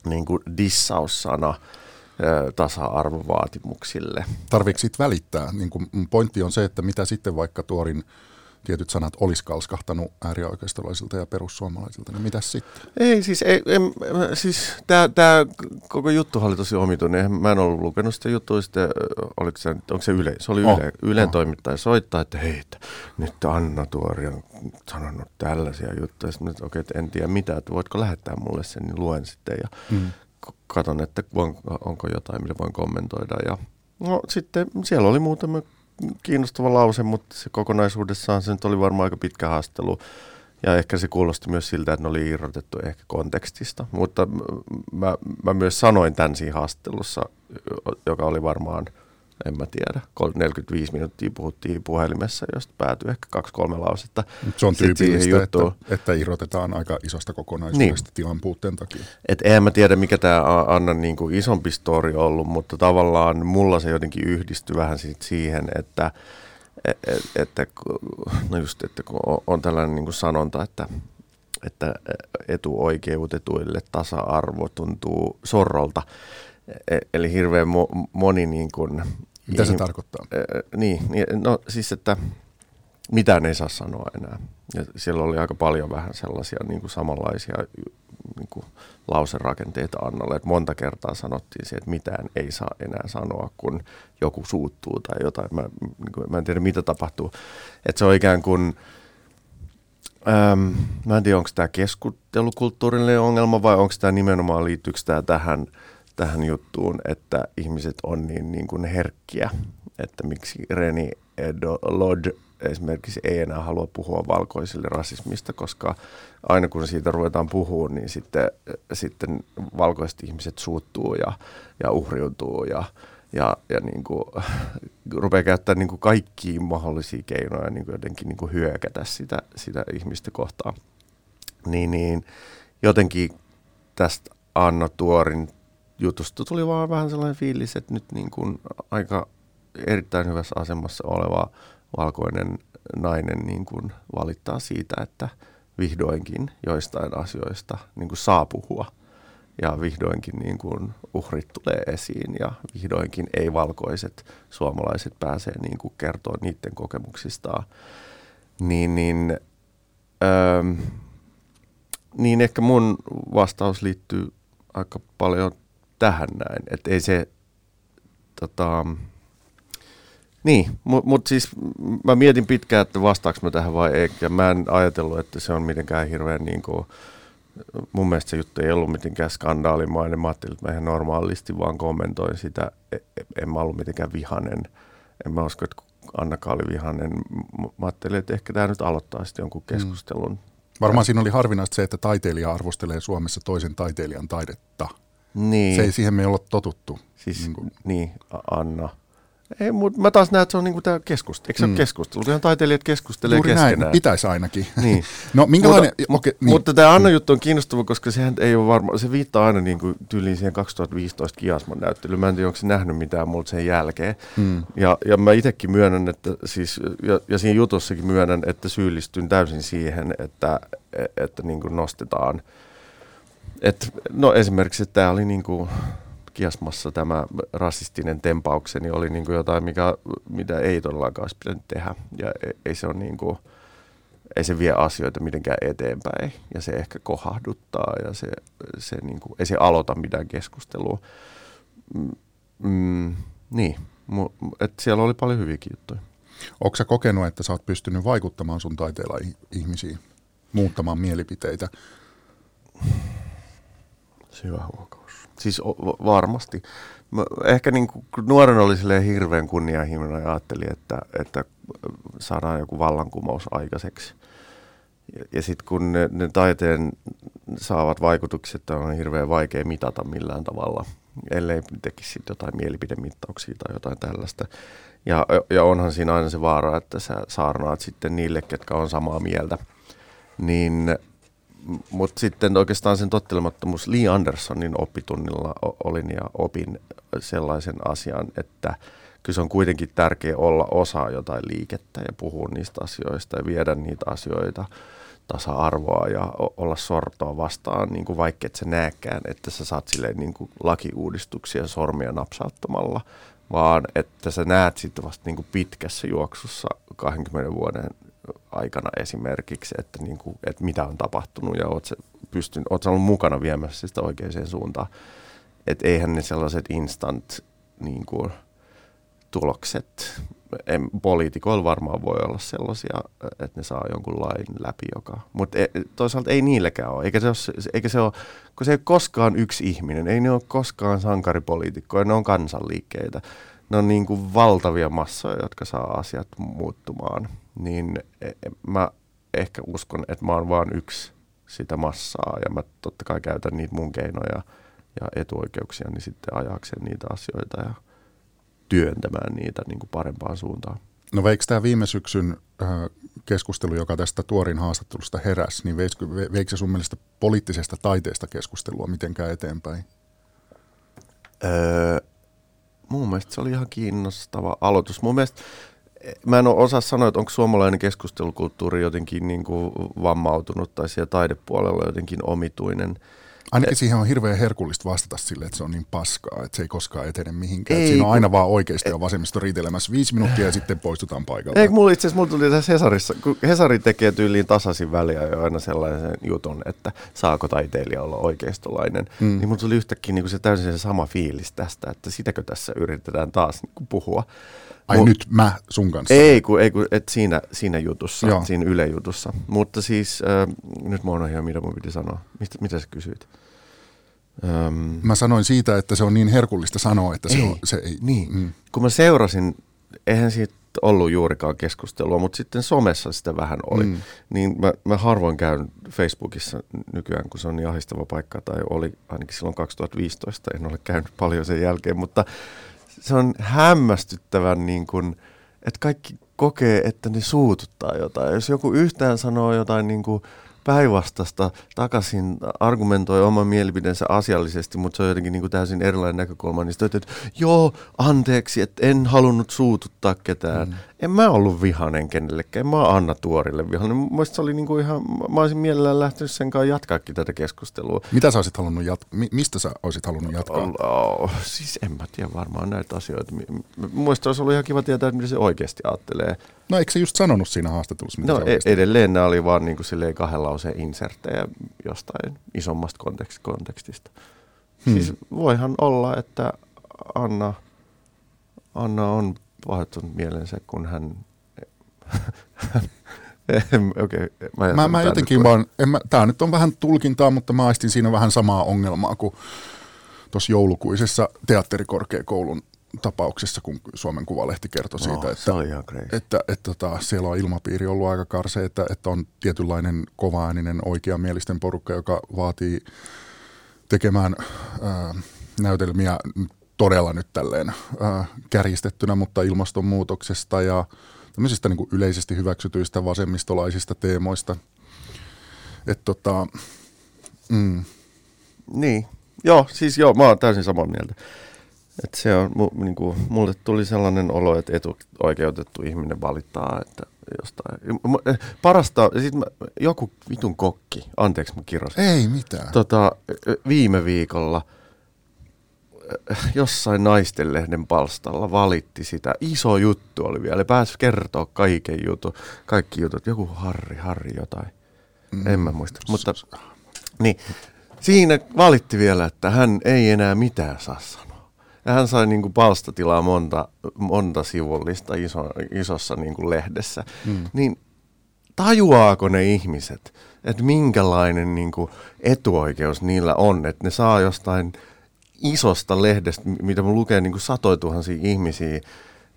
niin kuin dissaussana tasa-arvovaatimuksille. Tarviiko välittää? Niin kuin pointti on se, että mitä sitten vaikka Tuorin tietyt sanat olisi kalskahtanut äärioikeistolaisilta ja perussuomalaisilta, niin mitä sitten? Ei, siis, ei, en, siis tämä koko juttu oli tosi omituinen. Mä en ollut lukenut sitä juttua, sitten, oliko se, onko se Yle? Se oli oh, Yle, Ylen oh. toimittaja soittaa, että hei, että nyt Anna Tuori on sanonut tällaisia juttuja. Sitten okei, okay, että en tiedä mitä, että voitko lähettää mulle sen, niin luen sitten ja mm. Katon, että onko jotain, mitä voin kommentoida. Ja no sitten siellä oli muutama kiinnostava lause, mutta se kokonaisuudessaan se nyt oli varmaan aika pitkä haastelu. Ja ehkä se kuulosti myös siltä, että ne oli irrotettu ehkä kontekstista. Mutta mä, mä myös sanoin tämän siinä haastattelussa, joka oli varmaan – en mä tiedä. 45 minuuttia puhuttiin puhelimessa, josta päätyi ehkä kaksi-kolme lausetta. Se on tyypillistä, että, että irrotetaan aika isosta kokonaisuudesta niin. tilan puutteen takia. Et eihän mä tiedä, mikä tämä Anna niin kuin isompi story ollut, mutta tavallaan mulla se jotenkin yhdistyi vähän siihen, että et, että, no just, että kun on tällainen niin kuin sanonta, että, että etuoikeutetuille tasa-arvo tuntuu sorrolta, e, Eli hirveän moni niin kuin mitä se tarkoittaa? Niin, niin, no siis, että mitään ei saa sanoa enää. Ja siellä oli aika paljon vähän sellaisia niin kuin samanlaisia niin kuin lauserakenteita Annalle, että monta kertaa sanottiin se, että mitään ei saa enää sanoa, kun joku suuttuu tai jotain. Mä, niin kuin, mä en tiedä, mitä tapahtuu. Että se on ikään kuin, mä en tiedä, onko tämä keskustelukulttuurinen ongelma vai onko tämä nimenomaan, liittyykö tämä tähän – tähän juttuun, että ihmiset on niin, niin kuin herkkiä, että miksi Reni Lod esimerkiksi ei enää halua puhua valkoisille rasismista, koska aina kun siitä ruvetaan puhumaan, niin sitten, sitten valkoiset ihmiset suuttuu ja, ja uhriutuu ja, ja, ja niin kuin, <laughs> rupeaa käyttämään niin kuin kaikkia mahdollisia keinoja niin kuin jotenkin niin kuin hyökätä sitä, sitä ihmistä kohtaan. Niin, niin jotenkin tästä Anna Tuorin jutusta tuli vaan vähän sellainen fiilis, että nyt niin kuin aika erittäin hyvässä asemassa oleva valkoinen nainen niin kuin valittaa siitä, että vihdoinkin joistain asioista niin kuin saa puhua – ja vihdoinkin niin kuin uhrit tulee esiin ja vihdoinkin ei-valkoiset suomalaiset pääsee niin kuin kertoa niiden kokemuksistaan. Niin, niin, öö, niin ehkä mun vastaus liittyy aika paljon tähän näin, että ei se tota, niin, mutta mut siis mä mietin pitkään, että vastaaks mä tähän vai ei, ja mä en ajatellut, että se on mitenkään hirveän niin kuin, mun mielestä se juttu ei ollut mitenkään skandaalimainen. Mä ajattelin, että mä ihan normaalisti vaan kommentoin sitä. E, e, en mä ollut mitenkään vihanen. En mä usko, että anna oli vihanen. Mä ajattelin, että ehkä tämä nyt aloittaa sitten jonkun mm. keskustelun. Mm. Varmaan siinä oli harvinaista se, että taiteilija arvostelee Suomessa toisen taiteilijan taidetta. Niin. Se ei siihen me ei olla totuttu. Siis, niin, kuin. niin Anna. Ei, mutta mä taas näen, että se on niinku tämä keskustelu. Eikö se mm. ole keskustelu? Ihan taiteilijat keskustelee Juuri keskenään. näin, pitäisi ainakin. Niin. <laughs> no minkälainen... Mutta, okay, niin. mutta tämä Anna juttu on kiinnostava, koska sehän ei ole varma, se viittaa aina niinku tyyliin siihen 2015 Kiasman näyttelyyn. Mä en tiedä, onko se nähnyt mitään multa sen jälkeen. Mm. Ja, ja mä itsekin myönnän, että siis, ja, ja siinä jutussakin myönnän, että syyllistyn täysin siihen, että, että, että niinku nostetaan. Et, no esimerkiksi, tämä oli niinku kiasmassa tämä rasistinen tempaukseni oli niin kuin jotain, mikä, mitä ei todellakaan olisi pitänyt tehdä. Ja ei, ei se on niin kuin, ei se vie asioita mitenkään eteenpäin ja se ehkä kohahduttaa ja se, se niin kuin, ei se aloita mitään keskustelua. Mm, mm, niin, että siellä oli paljon hyviäkin juttuja. Sä kokenut, että sä oot pystynyt vaikuttamaan sun taiteella ihmisiin, muuttamaan mielipiteitä? Hyvä huokaus. Siis varmasti. Mä ehkä niin kuin nuoren oli hirveän kunnianhimoinen ja ajattelin, että, että saadaan joku vallankumous aikaiseksi. Ja, ja sitten kun ne, ne taiteen saavat vaikutukset on hirveän vaikea mitata millään tavalla, ellei tekisi jotain mielipidemittauksia tai jotain tällaista. Ja, ja onhan siinä aina se vaara, että sä saarnaat sitten niille, ketkä on samaa mieltä. Niin mutta sitten oikeastaan sen tottelemattomuus Lee Andersonin oppitunnilla olin ja opin sellaisen asian, että kyllä se on kuitenkin tärkeä olla osa jotain liikettä ja puhua niistä asioista ja viedä niitä asioita tasa-arvoa ja olla sortoa vastaan, niin kuin vaikka et sä näekään, että sä saat silleen niin kuin lakiuudistuksia sormia napsauttamalla, vaan että sä näet sitten vasta niin kuin pitkässä juoksussa 20 vuoden aikana esimerkiksi, että, niin kuin, että mitä on tapahtunut ja oot, pystyn, oot ollut mukana viemässä sitä oikeaan suuntaan. Että eihän ne sellaiset instant niin kuin, tulokset, en, poliitikoilla varmaan voi olla sellaisia, että ne saa jonkun lain läpi, joka, mutta e, toisaalta ei niilläkään ole, eikä se ole, eikä se ole, kun se ei ole koskaan yksi ihminen, ei ne ole koskaan sankaripoliitikkoja, ne on kansanliikkeitä, ne on niin kuin valtavia massoja, jotka saa asiat muuttumaan niin e, e, mä ehkä uskon, että mä oon vaan yksi sitä massaa ja mä totta kai käytän niitä mun keinoja ja etuoikeuksia niin sitten ajakseen niitä asioita ja työntämään niitä niin kuin parempaan suuntaan. No veikö tämä viime syksyn äh, keskustelu, joka tästä tuorin haastattelusta heräsi, niin veikö, veikö se sun mielestä poliittisesta taiteesta keskustelua mitenkään eteenpäin? Öö, mun mielestä se oli ihan kiinnostava aloitus. Mun mielestä mä en osaa sanoa, että onko suomalainen keskustelukulttuuri jotenkin niin kuin vammautunut tai siellä taidepuolella jotenkin omituinen. Ainakin siihen on hirveän herkullista vastata sille, että se on niin paskaa, että se ei koskaan etene mihinkään. Ei, siinä on aina vaan oikeasti ja vasemmista riitelemässä viisi minuuttia ja sitten poistutaan paikalta. Ei, mulla itse asiassa mulla tuli tässä Hesarissa, kun Hesari tekee tyyliin tasaisin väliä jo aina sellaisen jutun, että saako taiteilija olla oikeistolainen, mm. niin mulla tuli yhtäkkiä niin kuin se täysin se sama fiilis tästä, että sitäkö tässä yritetään taas niin kuin puhua. Ai Mut, nyt mä sun kanssa? Ei, kun, ei kun et siinä, siinä jutussa, Joo. siinä ylejutussa. Mutta siis, äh, nyt mä oon ihan mitä mun piti sanoa. Mistä, mitä sä kysyit? Öm, mä sanoin siitä, että se on niin herkullista sanoa, että se, ei, on, se ei... Niin, mm. kun mä seurasin, eihän siitä ollut juurikaan keskustelua, mutta sitten somessa sitä vähän oli. Mm. Niin mä, mä harvoin käyn Facebookissa nykyään, kun se on niin ahistava paikka, tai oli ainakin silloin 2015, en ole käynyt paljon sen jälkeen, mutta se on hämmästyttävän niin kuin, että kaikki kokee, että ne suututtaa jotain. Jos joku yhtään sanoo jotain niin kuin päinvastasta takaisin, argumentoi oman mielipiteensä asiallisesti, mutta se on jotenkin niin kuin täysin erilainen näkökulma, niin sitten että joo, anteeksi, että en halunnut suututtaa ketään. Mm. En mä ollut vihanen kenellekään, en mä Anna Tuorille vihanen. Mielestäni se oli niin kuin ihan, mä olisin mielellään lähtenyt sen kanssa jatkaakin tätä keskustelua. Mitä sä olisit halunnut jatkaa? Mistä sä olisit halunnut jatkaa? Oh, siis en mä tiedä varmaan näitä asioita. Mielestäni olisi ollut ihan kiva tietää, mitä se oikeasti ajattelee. No eikö se just sanonut siinä haastattelussa? Mitä no e- edelleen nämä oli vaan niin kuin silleen kahden lauseen inserttejä jostain isommasta kontekstista. Hmm. Siis voihan olla, että Anna, Anna on pahoittanut mielensä, kun hän... <laughs> okay, mä, mä, mä jotenkin vaan, en mä, tää nyt on vähän tulkintaa, mutta mä aistin siinä vähän samaa ongelmaa kuin tuossa joulukuisessa teatterikorkeakoulun tapauksessa, kun Suomen Kuvalehti kertoi siitä, oh, että, että, että, että tota, siellä on ilmapiiri ollut aika karse, että, että on tietynlainen kovaääninen oikeamielisten porukka, joka vaatii tekemään ää, näytelmiä todella nyt tälleen kärjistettynä, mutta ilmastonmuutoksesta ja tämmöisistä niin kuin yleisesti hyväksytyistä vasemmistolaisista teemoista. Et tota, mm. Niin, joo, siis joo, mä oon täysin samaa mieltä. Et se on, mu, niin kuin, mulle tuli sellainen olo, että etuoikeutettu ihminen valittaa, että jostain. Parasta, siis mä, joku vitun kokki, anteeksi mä kirjoitin. Ei mitään. Tota, viime viikolla jossain naistenlehden palstalla valitti sitä. Iso juttu oli vielä. Pääsi kertoa kaiken jutun, kaikki jutut. Joku Harri, Harri jotain. Mm. En mä muista. Mutta niin, siinä valitti vielä, että hän ei enää mitään saa sanoa. Ja hän sai niin kuin palstatilaa monta, monta sivullista iso, isossa niin kuin lehdessä. Mm. Niin tajuaako ne ihmiset, että minkälainen niin kuin etuoikeus niillä on, että ne saa jostain isosta lehdestä, mitä mun lukee niin kuin satoja tuhansia ihmisiä,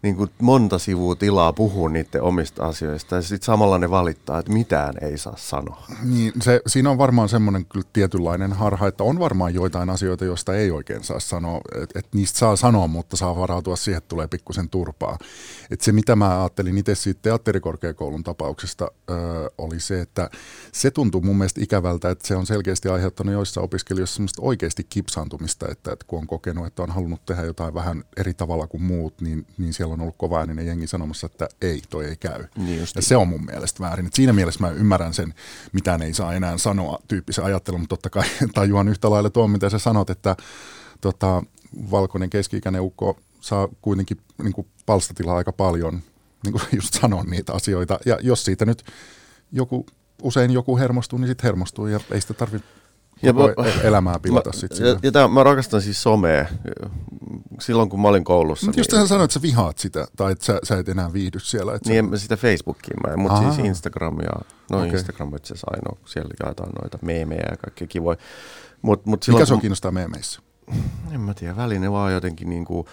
niin kuin monta sivua tilaa puhua niiden omista asioista ja sitten samalla ne valittaa, että mitään ei saa sanoa. Niin, se, siinä on varmaan semmoinen kyllä tietynlainen harha, että on varmaan joitain asioita, joista ei oikein saa sanoa, että et niistä saa sanoa, mutta saa varautua siihen, että tulee pikkusen turpaa. Et se mitä mä ajattelin itse siitä teatterikorkeakoulun tapauksesta ö, oli se, että se tuntuu mun mielestä ikävältä, että se on selkeästi aiheuttanut joissa opiskelijoissa semmoista oikeasti kipsaantumista, että, että kun on kokenut, että on halunnut tehdä jotain vähän eri tavalla kuin muut, niin, niin siellä on ollut kova ääninen jengi sanomassa, että ei, toi ei käy. Niin ja niin. se on mun mielestä väärin. Et siinä mielessä mä ymmärrän sen, mitä ei saa enää sanoa tyyppisen ajattelun, mutta totta kai <laughs> tajuan yhtä lailla tuon, mitä sä sanot, että tota, valkoinen keski-ikäinen ukko saa kuitenkin niin kuin palstatilaa aika paljon niin kuin <laughs> just sanoa niitä asioita. Ja jos siitä nyt joku, usein joku hermostuu, niin sitten hermostuu ja ei sitä tarvitse ja mä, elämää pilata sitten. Ja, ja tämän, mä rakastan siis somea. Silloin kun mä olin koulussa. Mutta just niin, sanoit, että sä vihaat sitä, tai että sä, sä et enää viihdy siellä. Että niin, sä... sitä Facebookia mä, mutta siis Instagramia, no okay. Instagram itse asiassa ainoa, siellä jaetaan noita meemejä ja kaikkea kivoja. Mut, mut silloin, Mikä se on kiinnostaa meemeissä? En mä tiedä, väline vaan jotenkin niin kuin,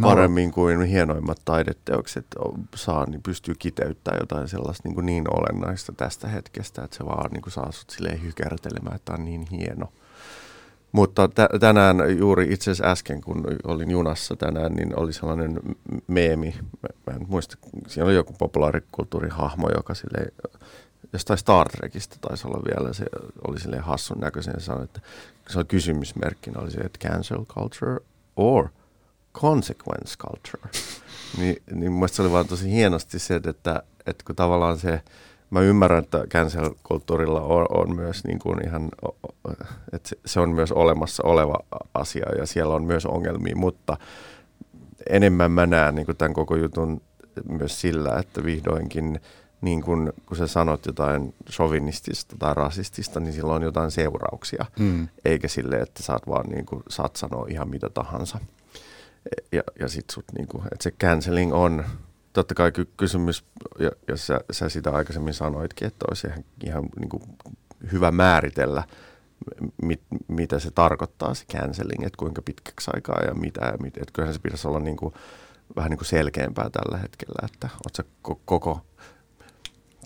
paremmin kuin hienoimmat taideteokset saa, niin pystyy kiteyttämään jotain sellaista niin, kuin niin olennaista tästä hetkestä, että se vaan niin kuin saa sut silleen hykertelemään, että on niin hieno. Mutta t- tänään juuri itse asiassa äsken, kun olin junassa tänään, niin oli sellainen meemi, mä en muista, siinä oli joku populaarikulttuurihahmo, joka silleen, jostain Star Trekistä taisi olla vielä, se oli silleen hassun näköisen sanoi, että se on kysymysmerkkinä, oli se, että cancel culture or – consequence culture. <laughs> Ni, niin mun se oli vaan tosi hienosti se, että, että kun tavallaan se, mä ymmärrän, että cancel-kulttuurilla on, on myös niin kuin ihan, että se, se on myös olemassa oleva asia ja siellä on myös ongelmia, mutta enemmän mä näen niin kuin tämän koko jutun myös sillä, että vihdoinkin niin kun, kun sä sanot jotain sovinistista tai rasistista, niin sillä on jotain seurauksia, mm. eikä sille, että saat vaan niin kuin, saat sanoa ihan mitä tahansa ja, ja sit sut niinku, että se canceling on, totta kai ky- kysymys, ja, ja sä, sä sitä aikaisemmin sanoitkin, että olisi ihan, ihan niinku hyvä määritellä, mit, mitä se tarkoittaa se canceling, että kuinka pitkäksi aikaa ja mitä, ja mit, että kyllähän se pitäisi olla niinku, vähän niinku selkeämpää tällä hetkellä, että oot sä koko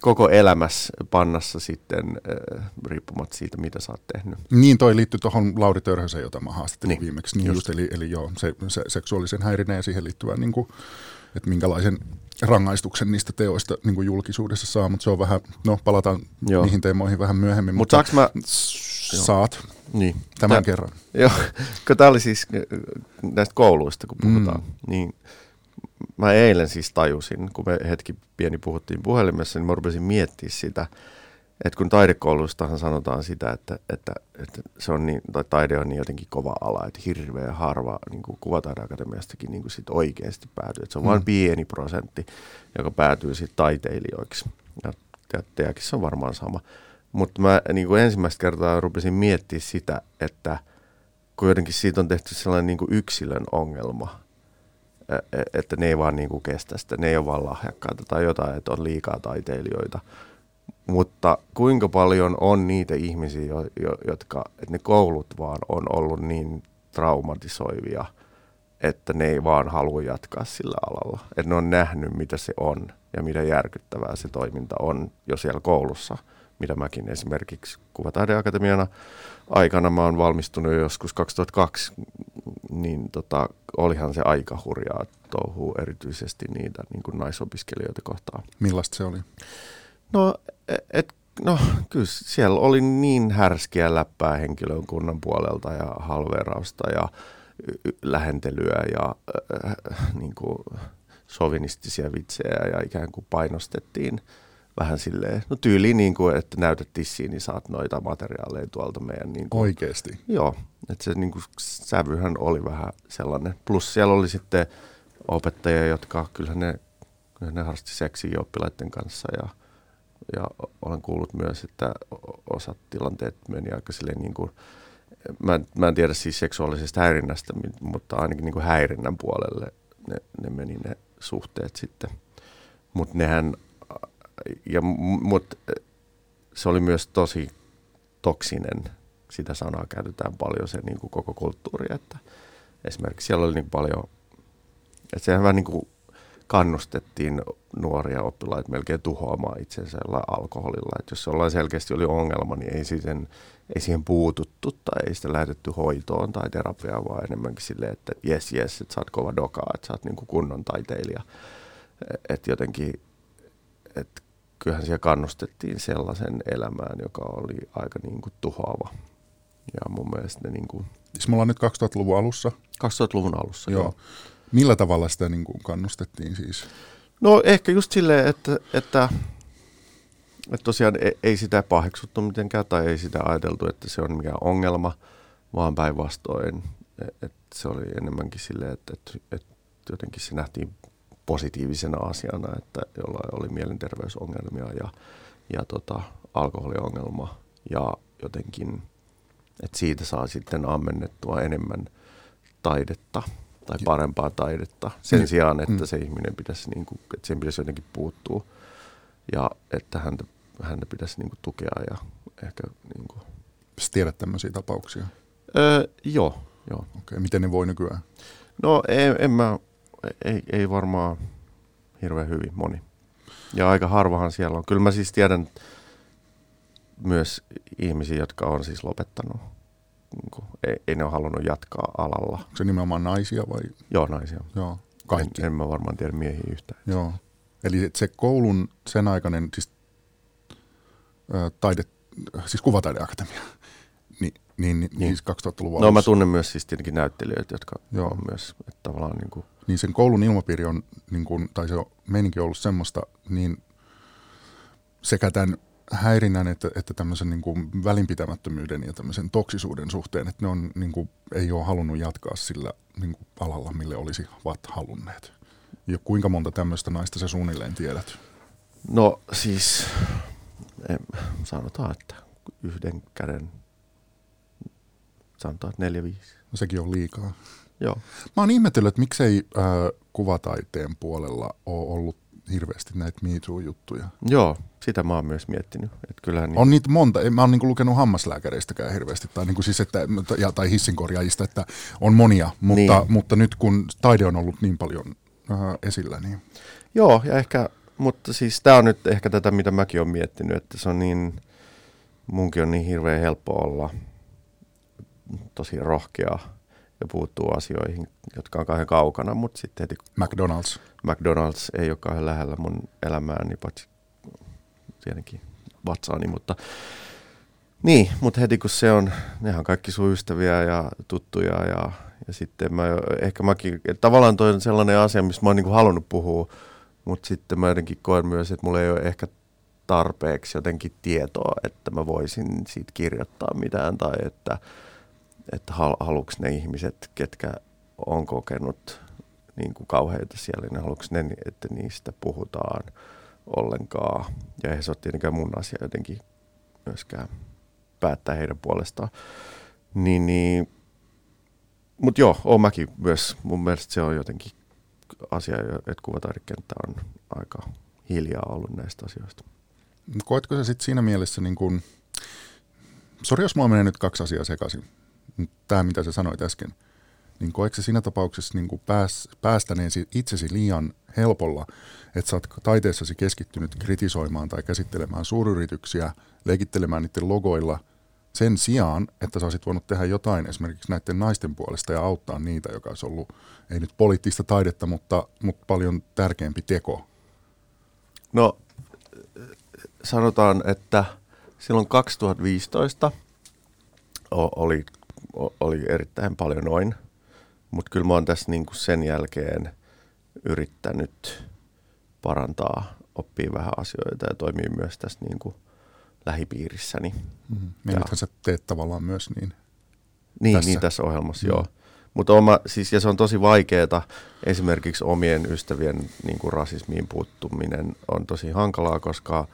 koko elämässä pannassa sitten, äh, riippumatta siitä, mitä sä oot tehnyt. Niin, toi liittyy tuohon Lauri Törhösen, jota mä haastattelin Niin, viimeksi. Niin just. just, eli, eli joo, se, se seksuaalisen häirinnän ja siihen liittyvän, niin kuin, että minkälaisen rangaistuksen niistä teoista niin kuin julkisuudessa saa, mutta se on vähän, no palataan Joo. niihin teemoihin vähän myöhemmin. Mutta saaks mä, saat niin. tämän Tää- kerran. Joo, <laughs> kun tämä oli siis äh, näistä kouluista, kun puhutaan, mm. niin mä eilen siis tajusin, kun me hetki pieni puhuttiin puhelimessa, niin mä rupesin miettimään sitä, että kun taidekouluistahan sanotaan sitä, että, että, että se on niin, tai taide on niin jotenkin kova ala, että hirveä harva niin kuin kuvataideakatemiastakin niin kuin sit oikeasti päätyy. Että se on mm. vain pieni prosentti, joka päätyy sitten taiteilijoiksi. Ja te- teidänkin se on varmaan sama. Mutta mä niin kuin ensimmäistä kertaa rupesin miettimään sitä, että kun jotenkin siitä on tehty sellainen niin kuin yksilön ongelma, että ne ei vaan niin kuin kestä sitä, ne ei ole vaan lahjakkaita tai jotain, että on liikaa taiteilijoita. Mutta kuinka paljon on niitä ihmisiä, jo, jo, jotka, että ne koulut vaan on ollut niin traumatisoivia, että ne ei vaan halua jatkaa sillä alalla. Että ne on nähnyt, mitä se on ja mitä järkyttävää se toiminta on jo siellä koulussa, mitä mäkin esimerkiksi Kuvataideakatemiana aikana, mä oon valmistunut jo joskus 2002, niin tota, olihan se aika hurjaa touhua erityisesti niitä niin kuin naisopiskelijoita kohtaan. Millaista se oli? No, et, et, no kyllä siellä oli niin härskiä läppää henkilökunnan puolelta ja halverausta ja lähentelyä ja äh, niin kuin sovinistisia vitsejä ja ikään kuin painostettiin vähän silleen, no tyyliin niin kuin, että näytät tissiin, niin saat noita materiaaleja tuolta meidän niin kuin, Oikeesti. Joo, että se niin kuin, sävyhän oli vähän sellainen. Plus siellä oli sitten opettajia, jotka kyllähän ne, kyllähän ne harrasti seksiä oppilaiden kanssa ja, ja olen kuullut myös, että osat tilanteet meni aika silleen niin kuin, mä, en- mä en tiedä siis seksuaalisesta häirinnästä, mutta ainakin niin kuin häirinnän puolelle ne, ne meni ne suhteet sitten. Mutta nehän, ja, mut, se oli myös tosi toksinen, sitä sanaa käytetään paljon se niin kuin koko kulttuuri, että esimerkiksi siellä oli niin paljon, että sehän vähän niin kuin kannustettiin nuoria oppilaita melkein tuhoamaan itsensä alkoholilla, että jos jollain selkeästi oli ongelma, niin ei siihen, ei siihen puututtu tai ei sitä lähetetty hoitoon tai terapiaan, vaan enemmänkin silleen, että jes, jes, että sä oot kova doka, että sä oot niin kuin kunnon taiteilija. Että jotenkin, että kyllähän siellä kannustettiin sellaisen elämään, joka oli aika niin kuin tuhoava. Ja mun mielestä ne niin kuin Siis me ollaan nyt 2000-luvun alussa. 2000-luvun alussa. Joo. Joo. Millä tavalla sitä niin kuin kannustettiin siis? No ehkä just silleen, että, että, että tosiaan ei, ei sitä paheksuttu mitenkään tai ei sitä ajateltu, että se on mikään ongelma, vaan päinvastoin. e- Että se oli enemmänkin silleen, että, että, että jotenkin se nähtiin positiivisena asiana, että jollain oli mielenterveysongelmia ja, ja tota, alkoholiongelma ja jotenkin, että siitä saa sitten ammennettua enemmän taidetta tai parempaa taidetta sen Niin. sijaan, että Mm. se ihminen pitäisi, niin kuin, että sen pitäisi jotenkin puuttua ja että häntä, häntä pitäisi niin kuin, tukea ja ehkä niin kuin, tiedät tämmöisiä tapauksia? öö, joo, joo. Okei, miten ne voi nykyään? No en, en mä, ei, ei varmaan hirveän hyvin moni. Ja aika harvahan siellä on. Kyllä mä siis tiedän myös ihmisiä, jotka on siis lopettanut. Niin kuin, ei, ei ne ole halunnut jatkaa alalla. Onko se nimenomaan naisia vai? Joo, naisia. Joo, kaikki. En, en mä varmaan tiedä miehiä yhtään. Joo. Eli se koulun sen aikainen siis, taide, siis kuvataideakatemia, <laughs> niin, niin, niin, Niin. siis 2000-luvun No mä tunnen myös siis tietenkin näyttelijöitä, jotka Joo. on myös että tavallaan niin kuin, niin sen koulun ilmapiiri on, niin kuin, tai se on meininki ollut semmoista, niin sekä tämän häirinnän että, että tämmöisen niin kuin välinpitämättömyyden ja tämmöisen toksisuuden suhteen, että ne on, niin kuin, ei ole halunnut jatkaa sillä niin kuin alalla, mille olisi ovat halunneet. Ja kuinka monta tämmöistä naista sä suunnilleen tiedät? No siis, en, sanotaan, että yhden käden, sanotaan, että neljä, viisi. No, sekin on liikaa. Joo. Mä oon ihmetellyt, että miksei äh, kuvataiteen puolella ole ollut hirveästi näitä Me Too-juttuja. Joo, sitä mä oon myös miettinyt. Että kyllähän niin, On niitä monta. Mä oon niinku lukenut hammaslääkäreistäkään hirveästi, tai, niinku siis, että, ja, tai hissinkorjaajista, että on monia, mutta, Niin. mutta nyt kun taide on ollut niin paljon äh, esillä, niin Joo, ja ehkä mutta siis tämä on nyt ehkä tätä, mitä mäkin olen miettinyt, että se on niin, munkin on niin hirveän helppo olla tosi rohkea ja puuttuu asioihin, jotka on kauhean kaukana, mutta sitten heti... McDonald's. McDonald's ei ole kauhean lähellä mun elämääni, paitsi tietenkin vatsaani, mutta niin, mutta heti kun se on, nehän on kaikki sun ystäviä ja tuttuja ja, ja sitten mä ehkä mäkin, tavallaan toi on sellainen asia, mistä mä oon niin halunnut puhua, mutta sitten mä jotenkin koen myös, että mulla ei ole ehkä tarpeeksi jotenkin tietoa, että mä voisin siitä kirjoittaa mitään tai että, että haluuks ne ihmiset, ketkä on kokenut niin kuin kauheita siellä, niin haluatko ne, että niistä puhutaan ollenkaan. Ja eihän se ole tietenkään mun asia jotenkin myöskään päättää heidän puolestaan. Niin, niin, Mutta joo, oon mäkin myös. Mun mielestä se on jotenkin asia, että kuvataidekenttä on aika hiljaa ollut näistä asioista. Koetko se sitten siinä mielessä, niin kun, sori jos mulla menee nyt kaksi asiaa sekaisin, tämä mitä sä sanoit äsken, niin koetko siinä tapauksessa niin pääs, päästäneesi itsesi liian helpolla, että sä oot taiteessasi keskittynyt kritisoimaan tai käsittelemään suuryrityksiä, leikittelemään niiden logoilla – sen sijaan, että sä olisit voinut tehdä jotain esimerkiksi näiden naisten puolesta ja auttaa niitä, joka olisi ollut, ei nyt poliittista taidetta, mutta, mutta paljon tärkeämpi teko? No sanotaan, että silloin 2015 oli, oli erittäin paljon noin, mutta kyllä mä oon tässä niin kuin sen jälkeen yrittänyt parantaa, oppia vähän asioita ja toimii myös tässä niin kuin lähipiirissäni. Mm-hmm. Meidäthän sä teet tavallaan myös niin. Niin, tässä, niin tässä ohjelmassa, mm. joo. Mutta oma, siis, ja se on tosi vaikeaa, esimerkiksi omien ystävien niin kuin rasismiin puuttuminen on tosi hankalaa, koska,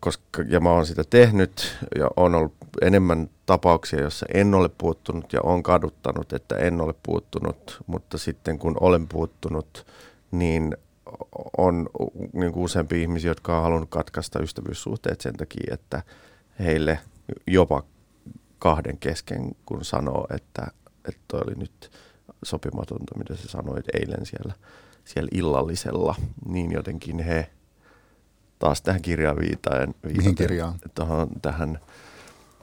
koska, ja mä oon sitä tehnyt, ja on ollut enemmän tapauksia, joissa en ole puuttunut, ja on kaduttanut, että en ole puuttunut, mutta sitten kun olen puuttunut, niin on niin kuin useampi ihmisiä, jotka on halunnut katkaista ystävyyssuhteet sen takia, että heille jopa kahden kesken, kun sanoo, että, että toi oli nyt sopimatonta, mitä sä sanoit eilen siellä, siellä illallisella, niin jotenkin he taas tähän kirjaan viitaen. Mihin kirjaan? Tähän, tähän,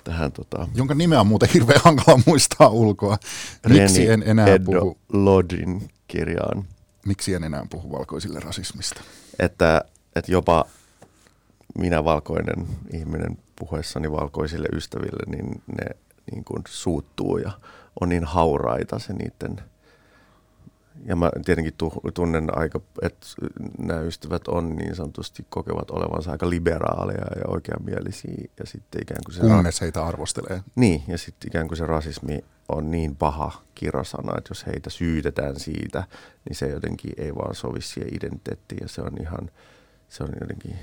tähän tota, Jonka nimeä on muuten hirveän hankala muistaa ulkoa. Miksi en enää Eddo puhu? Lodrin kirjaan miksi en enää puhu valkoisille rasismista? Että, että jopa minä valkoinen ihminen puhuessani valkoisille ystäville, niin ne niin kuin suuttuu ja on niin hauraita se niiden ja mä tietenkin tunnen aika, että nämä ystävät on niin sanotusti kokevat olevansa aika liberaaleja ja oikeamielisiä. Ja sitten ikään kuin se... Kunnes heitä arvostelee. Niin, ja sitten ikään kuin se rasismi on niin paha kirosana, että jos heitä syytetään siitä, niin se jotenkin ei vaan sovi siihen identiteettiin. Ja se on ihan, se on jotenkin,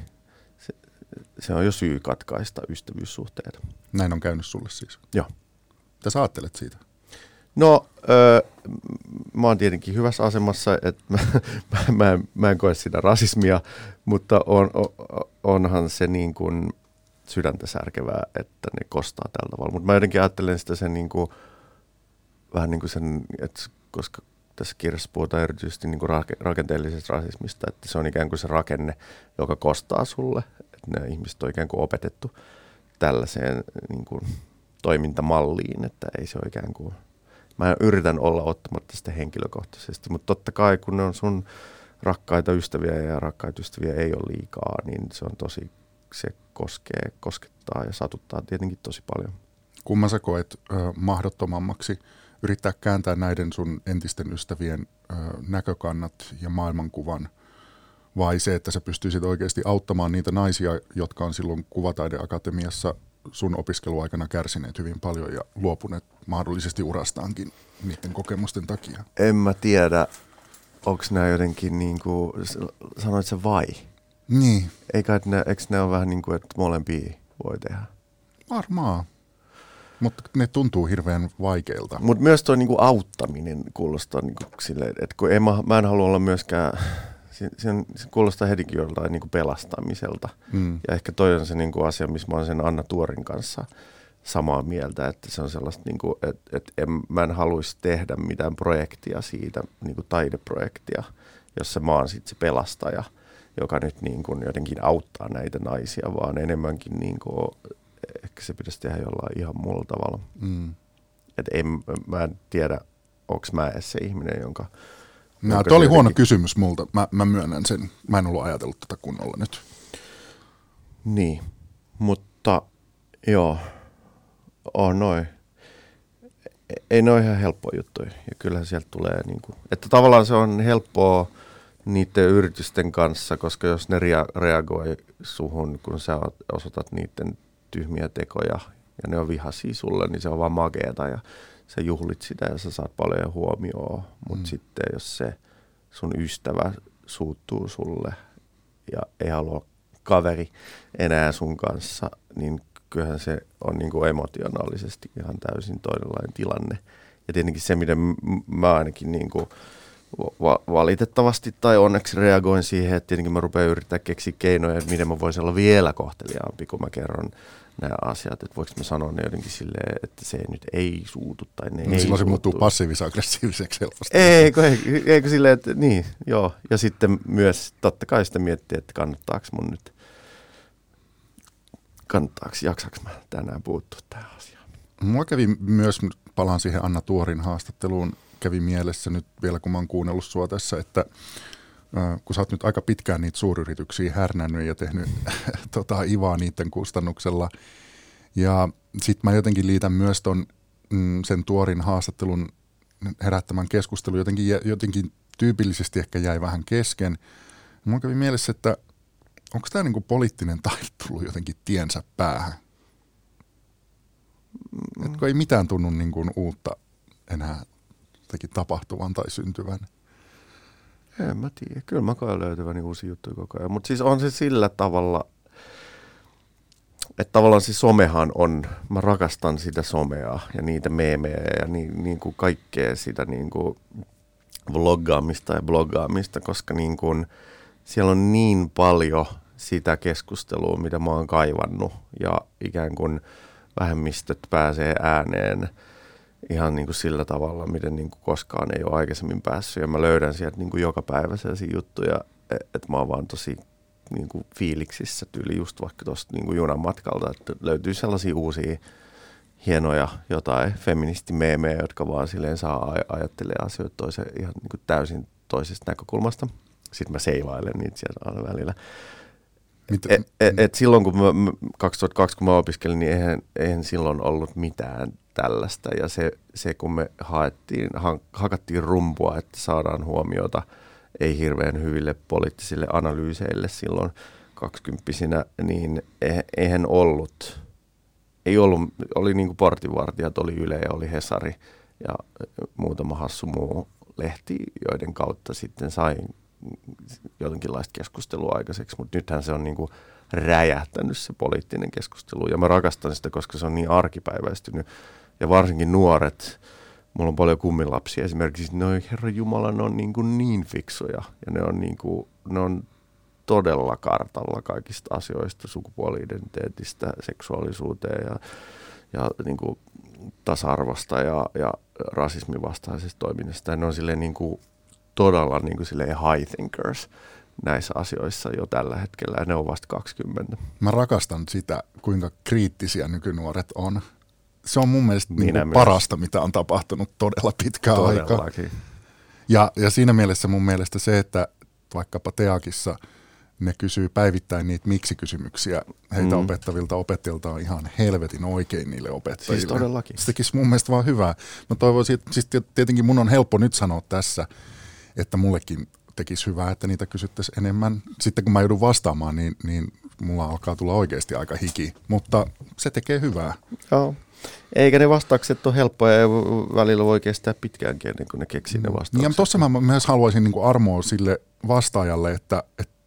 se, se on jo syy katkaista ystävyyssuhteet. Näin on käynyt sulle siis? Joo. Mitä sä ajattelet siitä? No, öö, mä oon tietenkin hyvässä asemassa, että mä, <laughs> mä, mä, en, mä en koe sitä rasismia, mutta on, on, onhan se niin kuin sydäntä särkevää, että ne kostaa tällä tavalla. Mutta mä jotenkin ajattelen sitä sen niin kuin, vähän niin kuin sen, että koska tässä kirjassa puhutaan erityisesti niin kuin rakenteellisesta rasismista, että se on ikään kuin se rakenne, joka kostaa sulle. Että ne ihmiset on ikään kuin opetettu tällaiseen niin kuin toimintamalliin, että ei se ole ikään kuin – mä yritän olla ottamatta sitä henkilökohtaisesti, mutta totta kai kun ne on sun rakkaita ystäviä ja rakkaita ystäviä ei ole liikaa, niin se on tosi, se koskee, koskettaa ja satuttaa tietenkin tosi paljon. Kumman sä koet ö, mahdottomammaksi yrittää kääntää näiden sun entisten ystävien ö, näkökannat ja maailmankuvan vai se, että sä pystyisit oikeasti auttamaan niitä naisia, jotka on silloin Kuvataideakatemiassa sun opiskeluaikana kärsineet hyvin paljon ja luopuneet mahdollisesti urastaankin niiden kokemusten takia? En mä tiedä, onko nämä jotenkin niin kuin, sanoit se vai? Niin. Eikä, ne, eikö ne ole vähän niin kuin, että molempia voi tehdä? Varmaan. Mutta ne tuntuu hirveän vaikeilta. Mutta myös tuo niinku auttaminen kuulostaa niinku silleen, että kun en mä, mä en halua olla myöskään se, se kuulostaa hetikin joltain niin kuin pelastamiselta. Mm. Ja ehkä toi on se niin kuin asia, missä mä olen sen Anna Tuorin kanssa samaa mieltä, että se on sellaista, niin kuin, että, että en, mä en haluaisi tehdä mitään projektia siitä, niin kuin taideprojektia, jossa mä oon sitten se pelastaja. joka nyt niin kuin jotenkin auttaa näitä naisia, vaan enemmänkin niin kuin, ehkä se pitäisi tehdä jollain ihan muulla tavalla. Mm. Et en, mä en tiedä, onko mä edes se ihminen, jonka... No, jonka tuo oli huono kysymys multa. Mä, mä myönnän sen. Mä en ollut ajatellut tätä kunnolla nyt. Niin, mutta joo, on noin. Ei ne ole ihan helppoja juttuja. Ja kyllähän sieltä tulee, niin kuin, että tavallaan se on helppoa niiden yritysten kanssa, koska jos ne rea- reagoi suhun, kun sä osoitat niiden tyhmiä tekoja ja ne on vihaisia sulle, niin se on vaan makeeta ja sä juhlit sitä ja sä saat paljon huomioon. Mutta mm. sitten jos se sun ystävä suuttuu sulle ja ei halua kaveri enää sun kanssa, niin kyllähän se on niin kuin emotionaalisesti ihan täysin toisenlainen tilanne. Ja tietenkin se, miten mä ainakin niin kuin va- valitettavasti tai onneksi reagoin siihen, että tietenkin mä rupean yrittää keksiä keinoja, että miten mä voisin olla vielä kohteliaampi, kun mä kerron nämä asiat, että voiko mä sanoa ne jotenkin silleen, että se nyt ei suutu tai ne no, ei Silloin se muuttuu passiivis-aggressiiviseksi helposti. Eikö, eikö silleen, että niin, joo. Ja sitten myös totta kai sitä miettiä, että kannattaako mun nyt, kannattaako, jaksaako mä tänään puuttua tähän asiaan. Mua kävi myös, palaan siihen Anna Tuorin haastatteluun, kävi mielessä nyt vielä, kun mä oon kuunnellut sua tässä, että kun sä oot nyt aika pitkään niitä suuryrityksiä härnännyt ja tehnyt <laughs> tota, Ivaa niiden kustannuksella. Ja sitten mä jotenkin liitän myös ton, mm, sen tuorin haastattelun herättämän keskustelun jotenkin, jotenkin tyypillisesti ehkä jäi vähän kesken. Mulla kävi mielessä, että onko tämä niinku poliittinen taito tullut jotenkin tiensä päähän? Mm. Etkö ei mitään tunnu niinku uutta enää tapahtuvan tai syntyvän? En mä tiedä. Kyllä mä koen löytyväni uusi juttu koko ajan. Mutta siis on se sillä tavalla, että tavallaan se somehan on, mä rakastan sitä somea ja niitä meemejä ja niin, niin kuin kaikkea sitä niin kuin vloggaamista ja bloggaamista, koska niin kuin, siellä on niin paljon sitä keskustelua, mitä mä oon kaivannut ja ikään kuin vähemmistöt pääsee ääneen – ihan niin kuin sillä tavalla, miten niin kuin koskaan ei ole aikaisemmin päässyt. Ja mä löydän sieltä niin kuin joka päivä sellaisia juttuja, e, että mä oon vaan tosi niin kuin fiiliksissä tyyli just vaikka tuosta niin junan matkalta, että löytyy sellaisia uusia hienoja jotain feministimeemejä, jotka vaan silleen saa ajattelee asioita toisen, ihan niin kuin täysin toisesta näkökulmasta. Sitten mä seivailen niitä sieltä aina välillä. Et, et, et silloin kun mä, 2002 kun mä opiskelin, niin eihän, eihän silloin ollut mitään tällaista. Ja se, se kun me haettiin, ha, hakattiin rumpua, että saadaan huomiota ei hirveän hyville poliittisille analyyseille silloin kaksikymppisinä, niin e, eihän ollut, ei ollut, oli niin kuin portinvartijat, oli Yle ja oli Hesari ja muutama hassu muu lehti, joiden kautta sitten sain jotenkinlaista keskustelua aikaiseksi, mutta nythän se on niin kuin räjähtänyt se poliittinen keskustelu. Ja mä rakastan sitä, koska se on niin arkipäiväistynyt ja varsinkin nuoret, mulla on paljon kummilapsia esimerkiksi, ne on, herra Jumala, ne on niin, kuin niin fiksuja ja ne on, niin kuin, ne on todella kartalla kaikista asioista, sukupuoli-identiteetistä, seksuaalisuuteen ja, ja niin kuin tasa-arvosta ja, ja rasismin vastaisesta toiminnasta. Ja ne on silleen niin kuin, todella niin kuin silleen high thinkers näissä asioissa jo tällä hetkellä ja ne on vasta 20. Mä rakastan sitä, kuinka kriittisiä nykynuoret on se on mun mielestä niin kuin parasta, mitä on tapahtunut todella pitkään aikaa. Ja, ja siinä mielessä mun mielestä se, että vaikkapa Teakissa ne kysyy päivittäin niitä miksi-kysymyksiä heitä mm. opettavilta opettajilta on ihan helvetin oikein niille opettajille. Siis todellakin. Se tekisi mun mielestä vaan hyvää. Mä toivoisin, että siis tietenkin mun on helppo nyt sanoa tässä, että mullekin tekisi hyvää, että niitä kysyttäisiin enemmän. Sitten kun mä joudun vastaamaan, niin, niin mulla alkaa tulla oikeasti aika hiki, mutta se tekee hyvää. Joo. Eikä ne vastaukset ole helppoja ja välillä voi kestää pitkäänkin ennen kuin ne keksii ne vastaukset. Niin ja tuossa mä myös haluaisin niin armoa sille vastaajalle, että, että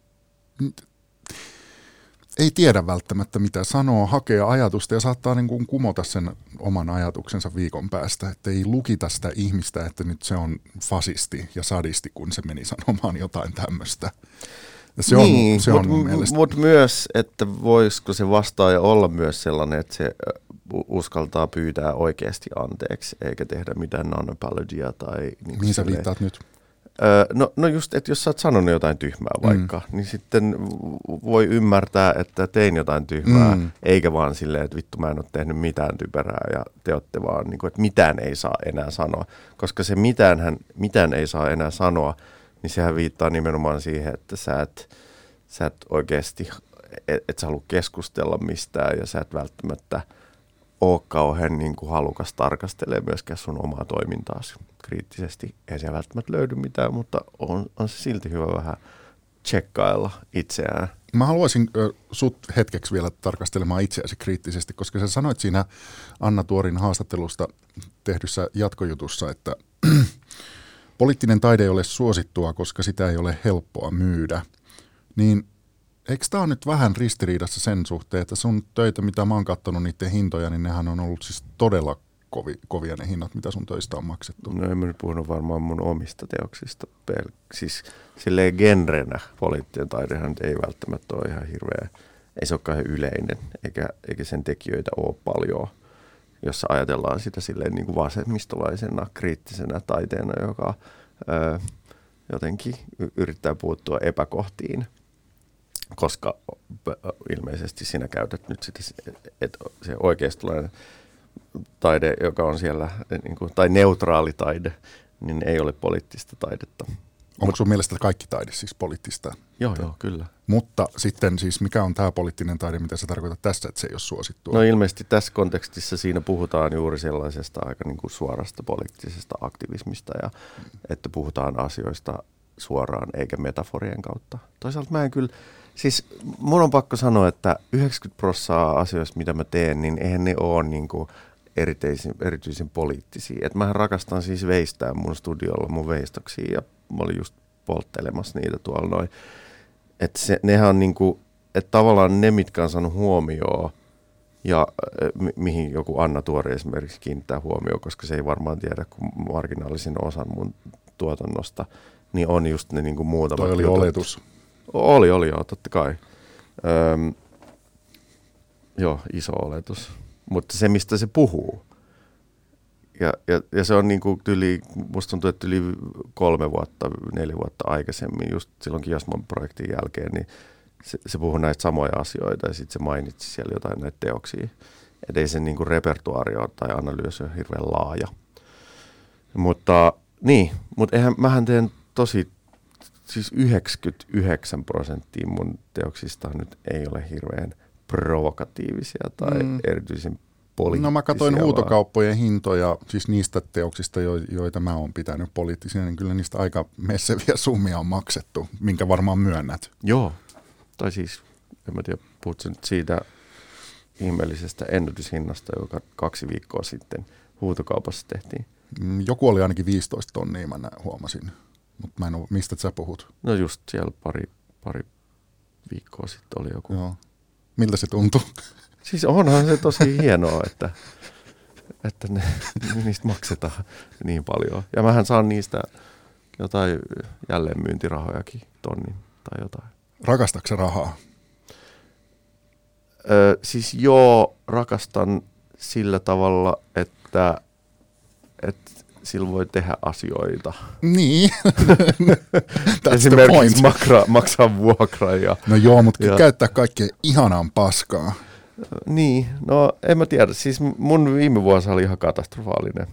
ei tiedä välttämättä mitä sanoo, hakee ajatusta ja saattaa niin kuin kumota sen oman ajatuksensa viikon päästä. Että ei lukita sitä ihmistä, että nyt se on fasisti ja sadisti, kun se meni sanomaan jotain tämmöistä. se niin, on, se on mutta mielestä... mut myös, että voisiko se vastaaja olla myös sellainen, että se uskaltaa pyytää oikeasti anteeksi, eikä tehdä mitään non-apologia tai... Niin Mihin sä viittaat nyt? Öö, no, no just, että jos sä oot sanonut jotain tyhmää vaikka, mm. niin sitten voi ymmärtää, että tein jotain tyhmää, mm. eikä vaan silleen, että vittu mä en ole tehnyt mitään typerää ja te olette vaan, niin kuin, että mitään ei saa enää sanoa. Koska se mitään, hän, mitään ei saa enää sanoa, niin sehän viittaa nimenomaan siihen, että sä et, sä et oikeasti, et, et sä halua keskustella mistään ja sä et välttämättä ole kauhean niin kuin halukas tarkastelemaan myöskään sun omaa toimintaasi kriittisesti. Ei siellä välttämättä löydy mitään, mutta on, on se silti hyvä vähän tsekkailla itseään. Mä haluaisin ö, sut hetkeksi vielä tarkastelemaan itseäsi kriittisesti, koska sä sanoit siinä Anna Tuorin haastattelusta tehdyssä jatkojutussa, että <clears throat> poliittinen taide ei ole suosittua, koska sitä ei ole helppoa myydä. Niin eikö tämä nyt vähän ristiriidassa sen suhteen, että sun töitä, mitä mä oon katsonut niiden hintoja, niin nehän on ollut siis todella kovi, kovia ne hinnat, mitä sun töistä on maksettu. No en mä nyt puhunut varmaan mun omista teoksista. Pel- siis silleen genrenä poliittinen taidehan ei välttämättä ole ihan hirveä, ei se ole yleinen, eikä, eikä sen tekijöitä ole paljon, jos ajatellaan sitä silleen niin kuin vasemmistolaisena kriittisenä taiteena, joka ö, jotenkin yrittää puuttua epäkohtiin koska ilmeisesti sinä käytät nyt sitä, että se oikeistolainen taide, joka on siellä, niin kuin, tai neutraali taide, niin ei ole poliittista taidetta. Onko sun mielestä kaikki taide siis poliittista? Joo, joo, kyllä. Mutta sitten siis mikä on tämä poliittinen taide, mitä sä tarkoitat tässä, että se ei ole suosittua? No ilmeisesti tässä kontekstissa siinä puhutaan juuri sellaisesta aika niin kuin suorasta poliittisesta aktivismista ja että puhutaan asioista suoraan eikä metaforien kautta. Toisaalta mä en kyllä, siis mun on pakko sanoa, että 90 prosenttia asioista, mitä mä teen, niin eihän ne ole niin kuin erityisen, erityisen poliittisia. Et mähän rakastan siis veistää mun studiolla mun veistoksia ja mä olin just polttelemassa niitä tuolla noin. Että nehän on niinku, että tavallaan ne, mitkä on saanut huomioon ja mi- mihin joku Anna Tuori esimerkiksi kiinnittää huomioon, koska se ei varmaan tiedä kuin marginaalisin osan mun tuotannosta, niin on just ne niinku muutamat Toi oli jutut. oletus. Oli, oli joo, totta kai. Öm, joo, iso oletus mutta se, mistä se puhuu. Ja, ja, ja se on niin kuin tyli, musta tuntuu, että yli kolme vuotta, neljä vuotta aikaisemmin, just silloin Kiasmon projektin jälkeen, niin se, se puhuu näistä samoja asioita ja sitten se mainitsi siellä jotain näitä teoksia. Että ei se niin kuin repertuaari tai analyysi ole hirveän laaja. Mutta niin, mutta eihän, mähän teen tosi, siis 99 prosenttia mun teoksista nyt ei ole hirveän provokatiivisia tai mm. erityisen poliittisia. No mä katsoin vaan. huutokauppojen hintoja, siis niistä teoksista, joita mä oon pitänyt poliittisia, niin kyllä niistä aika messeviä summia on maksettu, minkä varmaan myönnät. Joo, tai siis, en mä tiedä, puhutko nyt siitä ihmeellisestä ennätyshinnasta, joka kaksi viikkoa sitten huutokaupassa tehtiin. Mm, joku oli ainakin 15 tonnia, mä huomasin, mutta mä en ole, mistä sä puhut? No just siellä pari, pari viikkoa sitten oli joku. Joo. Miltä se tuntuu? <laughs> Siis onhan se tosi hienoa, että, että ne, niistä maksetaan niin paljon. Ja mähän saan niistä jotain jälleenmyyntirahojakin, tonnin tai jotain. Rakastatko rahaa? Ö, siis joo, rakastan sillä tavalla, että, että sillä voi tehdä asioita. Niin. <laughs> Esimerkiksi makra, maksaa vuokra. Ja, no joo, mutta ja, käyttää kaikkea ihanaan paskaa. Niin, no en mä tiedä. Siis mun viime vuosi oli ihan katastrofaalinen.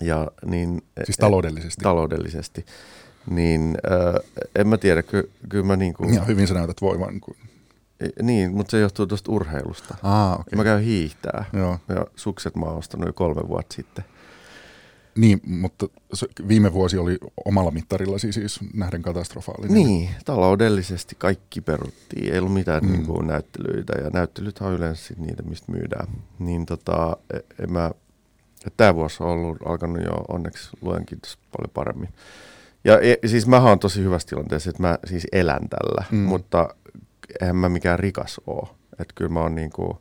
Ja, niin, siis taloudellisesti? Taloudellisesti. Niin äh, en mä tiedä, ky, kyllä mä niin kuin... Ja hyvin sä näytät voivan. Kun... Niin, mutta se johtuu tuosta urheilusta. Ah, okay. Mä käyn hiihtää. Joo. Ja sukset mä oon ostanut jo kolme vuotta sitten. Niin, mutta viime vuosi oli omalla mittarillasi siis nähden katastrofaalinen. Niin, taloudellisesti kaikki peruttiin. Ei ollut mitään mm. niin kuin, näyttelyitä ja näyttelyt on yleensä niitä, mistä myydään. Niin tota, e, en mä, tämä vuosi on ollut alkanut jo onneksi luen kiitos paljon paremmin. Ja e, siis mä oon tosi hyvässä tilanteessa, että mä siis elän tällä, mm. mutta eihän mä mikään rikas oo. Että kyllä mä oon niin kuin,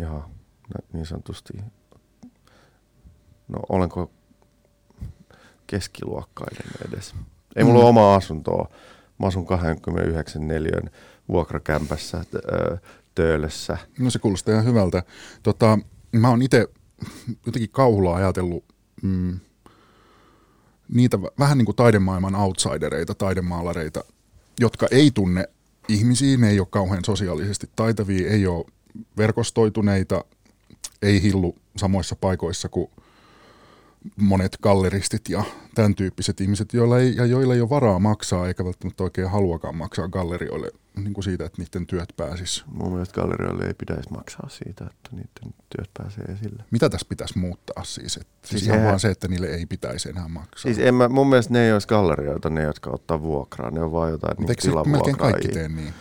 ihan niin sanotusti, no olenko keskiluokkainen edes. Ei mulla mm. ole omaa asuntoa. Mä asun 29 neliön vuokrakämpässä Töölössä. No se kuulostaa ihan hyvältä. Tota, mä oon itse jotenkin kauhulla ajatellut, mm, niitä vähän niin kuin taidemaailman outsidereita, taidemaalareita, jotka ei tunne ihmisiä, ne ei ole kauhean sosiaalisesti taitavia, ei ole verkostoituneita, ei hillu samoissa paikoissa kuin monet galleristit ja tämän tyyppiset ihmiset, joilla ei, ja joilla ei ole varaa maksaa eikä välttämättä oikein haluakaan maksaa gallerioille niin kuin siitä, että niiden työt pääsis. Mun mielestä gallerioille ei pitäisi maksaa siitä, että niiden työt pääsee esille. Mitä tässä pitäisi muuttaa siis? Et, siis, siis ihan vaan se, että niille ei pitäisi enää maksaa. Siis en mä, mun mielestä ne ei olisi gallerioita, ne jotka ottaa vuokraa. Ne on vaan jotain niin melkein kaikki tee niin?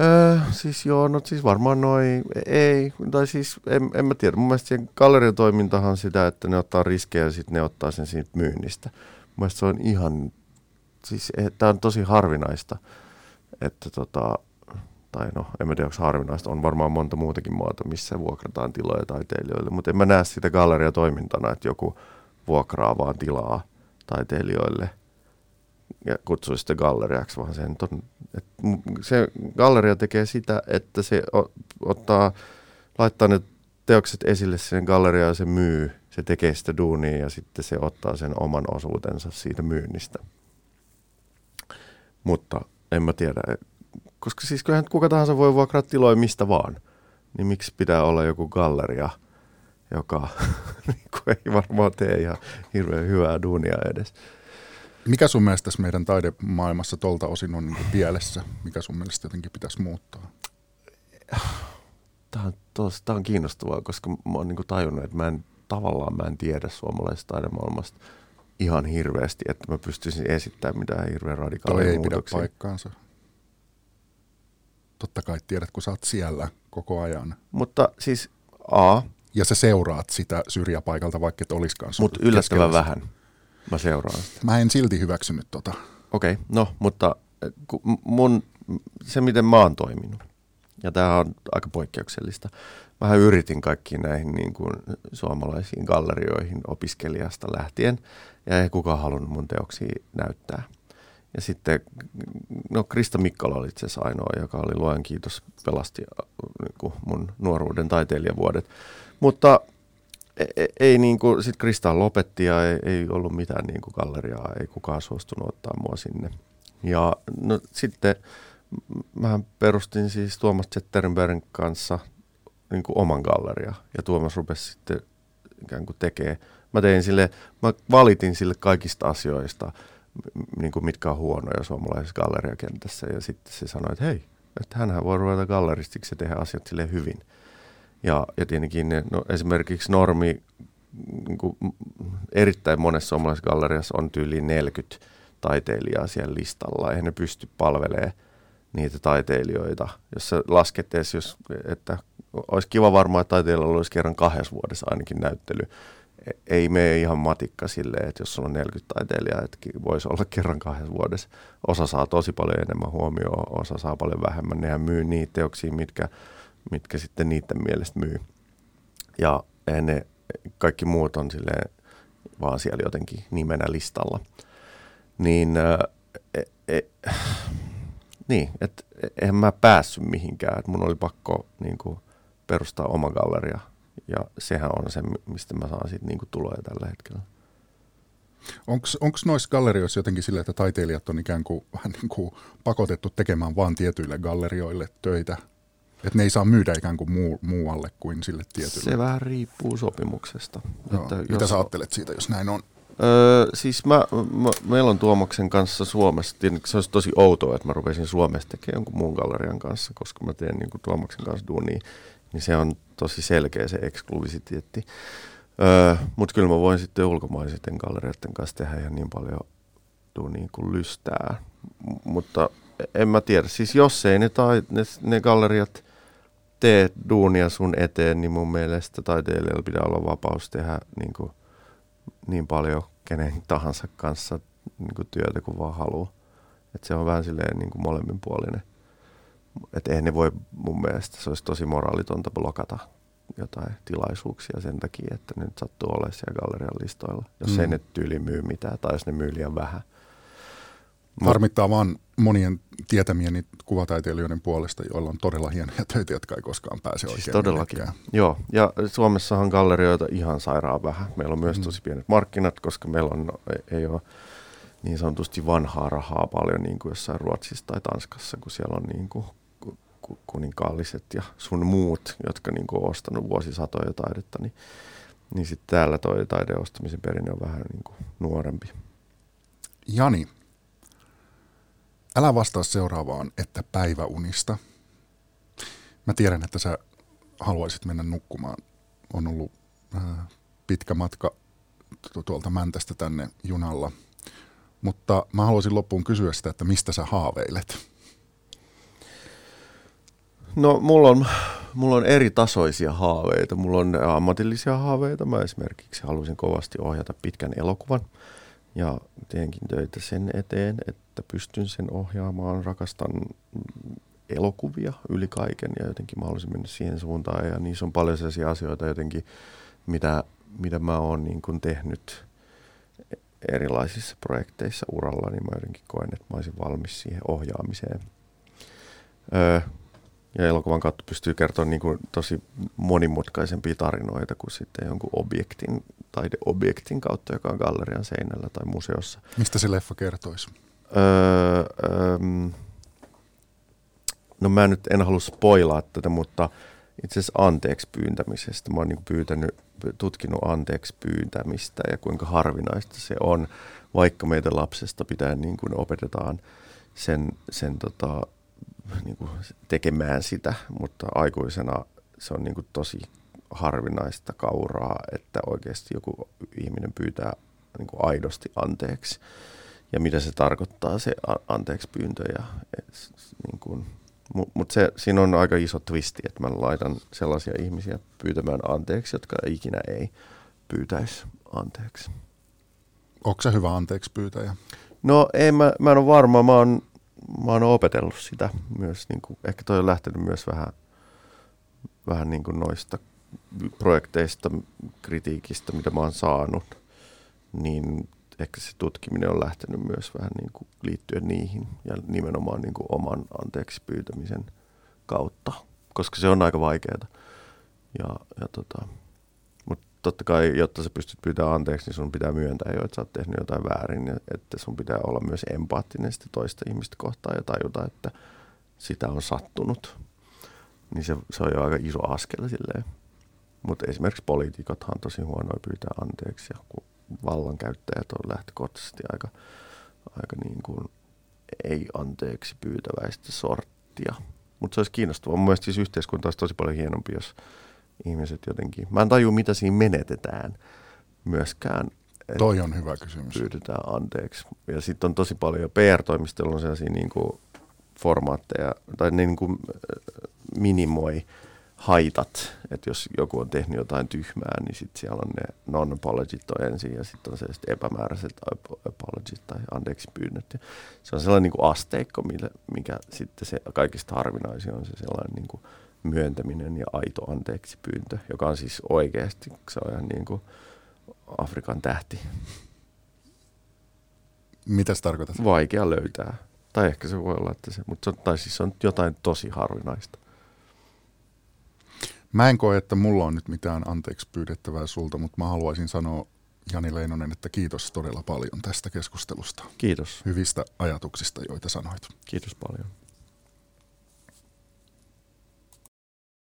Öö, siis joo, no siis varmaan noin, ei, tai siis en, en mä tiedä. Mun mielestä galleriatoimintahan on sitä, että ne ottaa riskejä ja sitten ne ottaa sen siitä myynnistä. Mun mielestä se on ihan, siis eh, tämä on tosi harvinaista, että tota, tai no en mä tiedä onko harvinaista, on varmaan monta muutakin muotoa, missä vuokrataan tiloja taiteilijoille, mutta en mä näe sitä galleriatoimintana, että joku vuokraa vaan tilaa taiteilijoille – ja kutsuisi sitä galleriaksi, vaan sen on, että se galleria tekee sitä, että se ottaa, laittaa ne teokset esille sen galleriaan ja se myy, se tekee sitä duunia ja sitten se ottaa sen oman osuutensa siitä myynnistä. Mutta en mä tiedä, koska siis kyllähän kuka tahansa voi vuokraa tiloja mistä vaan, niin miksi pitää olla joku galleria, joka <laughs> niin ei varmaan tee ihan hirveän hyvää duunia edes. Mikä sun mielestä tässä meidän taidemaailmassa tolta osin on niin pielessä? Mikä sun mielestä jotenkin pitäisi muuttaa? Tämä on, tos, tämä on kiinnostavaa, koska mä oon niin tajunnut, että mä en, tavallaan mä en tiedä suomalaisesta taidemaailmasta ihan hirveästi, että mä pystyisin esittämään mitään hirveän radikaalia Toi ei muutoksia. pidä paikkaansa. Totta kai tiedät, kun sä oot siellä koko ajan. Mutta siis A. Ja sä seuraat sitä syrjäpaikalta, vaikka et olisikaan. Mutta yllättävän vähän. Mä seuraan sitä. Mä en silti hyväksynyt tota. Okei, okay, no, mutta eh, mun, se miten mä oon toiminut, ja tämä on aika poikkeuksellista. Mähän yritin kaikkiin näihin niin kuin suomalaisiin gallerioihin opiskelijasta lähtien, ja ei kukaan halunnut mun teoksia näyttää. Ja sitten, no Krista Mikkola oli itse asiassa ainoa, joka oli luojan kiitos, pelasti äh, niin kuin mun nuoruuden taiteilijavuodet. Mutta ei, ei niin kuin, sit Krista lopetti ja ei, ei ollut mitään niin kuin galleriaa, ei kukaan suostunut ottaa mua sinne. Ja no, sitten mä perustin siis Tuomas Zetterenbergin kanssa niin kuin oman galleria ja Tuomas rupesi sitten ikään kuin tekee. Mä tein sille, mä valitin sille kaikista asioista, niin kuin mitkä on huonoja suomalaisessa galleriakentässä ja sitten se sanoi, että hei, että hänhän voi ruveta galleristiksi ja tehdä asiat sille hyvin – ja, ja tietenkin ne, no, esimerkiksi normi niin kuin erittäin monessa suomalaisessa galleriassa on tyyliin 40 taiteilijaa siellä listalla. Eihän ne pysty palvelemaan niitä taiteilijoita. Jos sä lasket edes, jos, että olisi kiva varmaan, että taiteilijoilla olisi kerran kahdessa vuodessa ainakin näyttely. E, ei mene ihan matikka silleen, että jos on 40 taiteilijaa, että voisi olla kerran kahdessa vuodessa. Osa saa tosi paljon enemmän huomioon, osa saa paljon vähemmän. Nehän myy niitä teoksia, mitkä mitkä sitten niiden mielestä myy. Ja ne kaikki muut on silleen vaan siellä jotenkin nimenä listalla. Niin, e, e, <sighs> niin että en mä päässyt mihinkään. Et mun oli pakko niin kuin, perustaa oma galleria. Ja sehän on se, mistä mä saan sitten niin tuloja tällä hetkellä. Onko noissa gallerioissa jotenkin sillä, että taiteilijat on ikään kuin, vähän niin kuin pakotettu tekemään vain tietyille gallerioille töitä että ne ei saa myydä ikään kuin muu, muualle kuin sille tietylle. Se vähän riippuu sopimuksesta. Joo. Että Mitä jos... sä ajattelet siitä, jos näin on? Öö, siis mä, mä, meillä on Tuomaksen kanssa Suomessa, se olisi tosi outoa, että mä rupesin Suomessa tekemään jonkun muun gallerian kanssa, koska mä teen niin Tuomaksen kanssa duunia, niin se on tosi selkeä se eksklusiviteetti. Öö, Mutta kyllä mä voin sitten ulkomaisten gallerioiden kanssa tehdä ihan niin paljon duunia kuin lystää. M- mutta en mä tiedä, siis jos ei ne, tai, ne, ne galleriat tee duunia sun eteen, niin mun mielestä taiteilijalla pitää olla vapaus tehdä niin, kuin, niin paljon kenen tahansa kanssa niin kuin työtä kuin vaan haluaa. Et se on vähän silleen niin kuin molemminpuolinen. Että eihän ne voi mun mielestä, se olisi tosi moraalitonta blokata jotain tilaisuuksia sen takia, että ne nyt sattuu olemaan siellä gallerian listoilla. Jos mm. ei ne tyyli myy mitään tai jos ne myy liian vähän. Harmittaa vaan monien tietämieni kuvataiteilijoiden puolesta, joilla on todella hienoja töitä, jotka ei koskaan pääse siis oikein todellakin. Minnekään. Joo, ja Suomessahan gallerioita ihan sairaan vähän. Meillä on myös mm. tosi pienet markkinat, koska meillä on, ei ole niin sanotusti vanhaa rahaa paljon niin kuin jossain Ruotsissa tai Tanskassa, kun siellä on niin kuin kuninkaalliset ja sun muut, jotka niin kuin on ostanut vuosisatoja taidetta, niin, niin sitten täällä toi taideostamisen perinne on vähän niin kuin nuorempi. Jani, älä vastaa seuraavaan, että päiväunista. Mä tiedän, että sä haluaisit mennä nukkumaan. On ollut äh, pitkä matka tuolta Mäntästä tänne junalla. Mutta mä haluaisin loppuun kysyä sitä, että mistä sä haaveilet? No mulla on, mulla on eri tasoisia haaveita. Mulla on ammatillisia haaveita. Mä esimerkiksi haluaisin kovasti ohjata pitkän elokuvan ja teenkin töitä sen eteen, että pystyn sen ohjaamaan. Rakastan elokuvia yli kaiken ja jotenkin mä haluaisin mennä siihen suuntaan. Ja niissä on paljon sellaisia asioita jotenkin, mitä, mitä mä oon niin kuin tehnyt erilaisissa projekteissa uralla, niin mä jotenkin koen, että mä olisin valmis siihen ohjaamiseen. Öö, ja elokuvan kautta pystyy kertomaan niin kuin tosi monimutkaisempia tarinoita kuin sitten jonkun objektin, taideobjektin kautta, joka on gallerian seinällä tai museossa. Mistä se leffa kertoisi? Öö, öö, no mä nyt en halua spoilaa tätä, mutta itse asiassa anteeksi pyyntämisestä. Mä oon niin pyytänyt, tutkinut anteeksi pyyntämistä ja kuinka harvinaista se on, vaikka meitä lapsesta pitää niin kuin opetetaan sen, sen tota, niin kuin tekemään sitä, mutta aikuisena se on niin kuin tosi harvinaista kauraa, että oikeasti joku ihminen pyytää niin kuin aidosti anteeksi. Ja mitä se tarkoittaa, se anteeksi pyyntö. Ja, niin kuin, mutta se, siinä on aika iso twisti, että mä laitan sellaisia ihmisiä pyytämään anteeksi, jotka ikinä ei pyytäisi anteeksi. Onko se hyvä anteeksi pyytäjä? No ei, mä, mä en ole varma. Mä oon mä oon opetellut sitä myös, niin kuin, ehkä toi on lähtenyt myös vähän, vähän niin kuin noista projekteista, kritiikistä, mitä mä oon saanut, niin ehkä se tutkiminen on lähtenyt myös vähän niin kuin liittyen niihin ja nimenomaan niin kuin oman anteeksi pyytämisen kautta, koska se on aika vaikeaa. Ja, ja tota, totta kai, jotta sä pystyt pyytämään anteeksi, niin sun pitää myöntää jo, että sä oot tehnyt jotain väärin, ja että sun pitää olla myös empaattinen sitä toista ihmistä kohtaan ja tajuta, että sitä on sattunut. Niin se, se on jo aika iso askel silleen. Mutta esimerkiksi poliitikothan on tosi huonoja pyytää anteeksi, kun vallankäyttäjät on lähtökohtaisesti aika, aika niin kuin ei anteeksi pyytäväistä sorttia. Mutta se olisi kiinnostavaa. Mun mielestä siis yhteiskunta olisi tosi paljon hienompi, jos ihmiset jotenkin, mä en taju mitä siinä menetetään myöskään. Toi on hyvä kysymys. Pyydetään anteeksi. Ja sitten on tosi paljon, PR-toimistolla on sellaisia niin kuin formaatteja, tai niin kuin minimoi haitat, että jos joku on tehnyt jotain tyhmää, niin sitten siellä on ne non-apologit on ensin ja sitten on sellaiset epämääräiset apologit tai anteeksi pyynnöt. Ja se on sellainen niin kuin asteikko, mikä, mikä sitten se kaikista harvinaisin on se sellainen niin kuin myöntäminen ja aito anteeksi pyyntö, joka on siis oikeasti, se on ihan niin kuin Afrikan tähti. Mitä se tarkoittaa? Vaikea löytää. Tai ehkä se voi olla, että se, mutta se, tai siis on jotain tosi harvinaista. Mä en koe, että mulla on nyt mitään anteeksi pyydettävää sulta, mutta mä haluaisin sanoa Jani Leinonen, että kiitos todella paljon tästä keskustelusta. Kiitos. Hyvistä ajatuksista, joita sanoit. Kiitos paljon.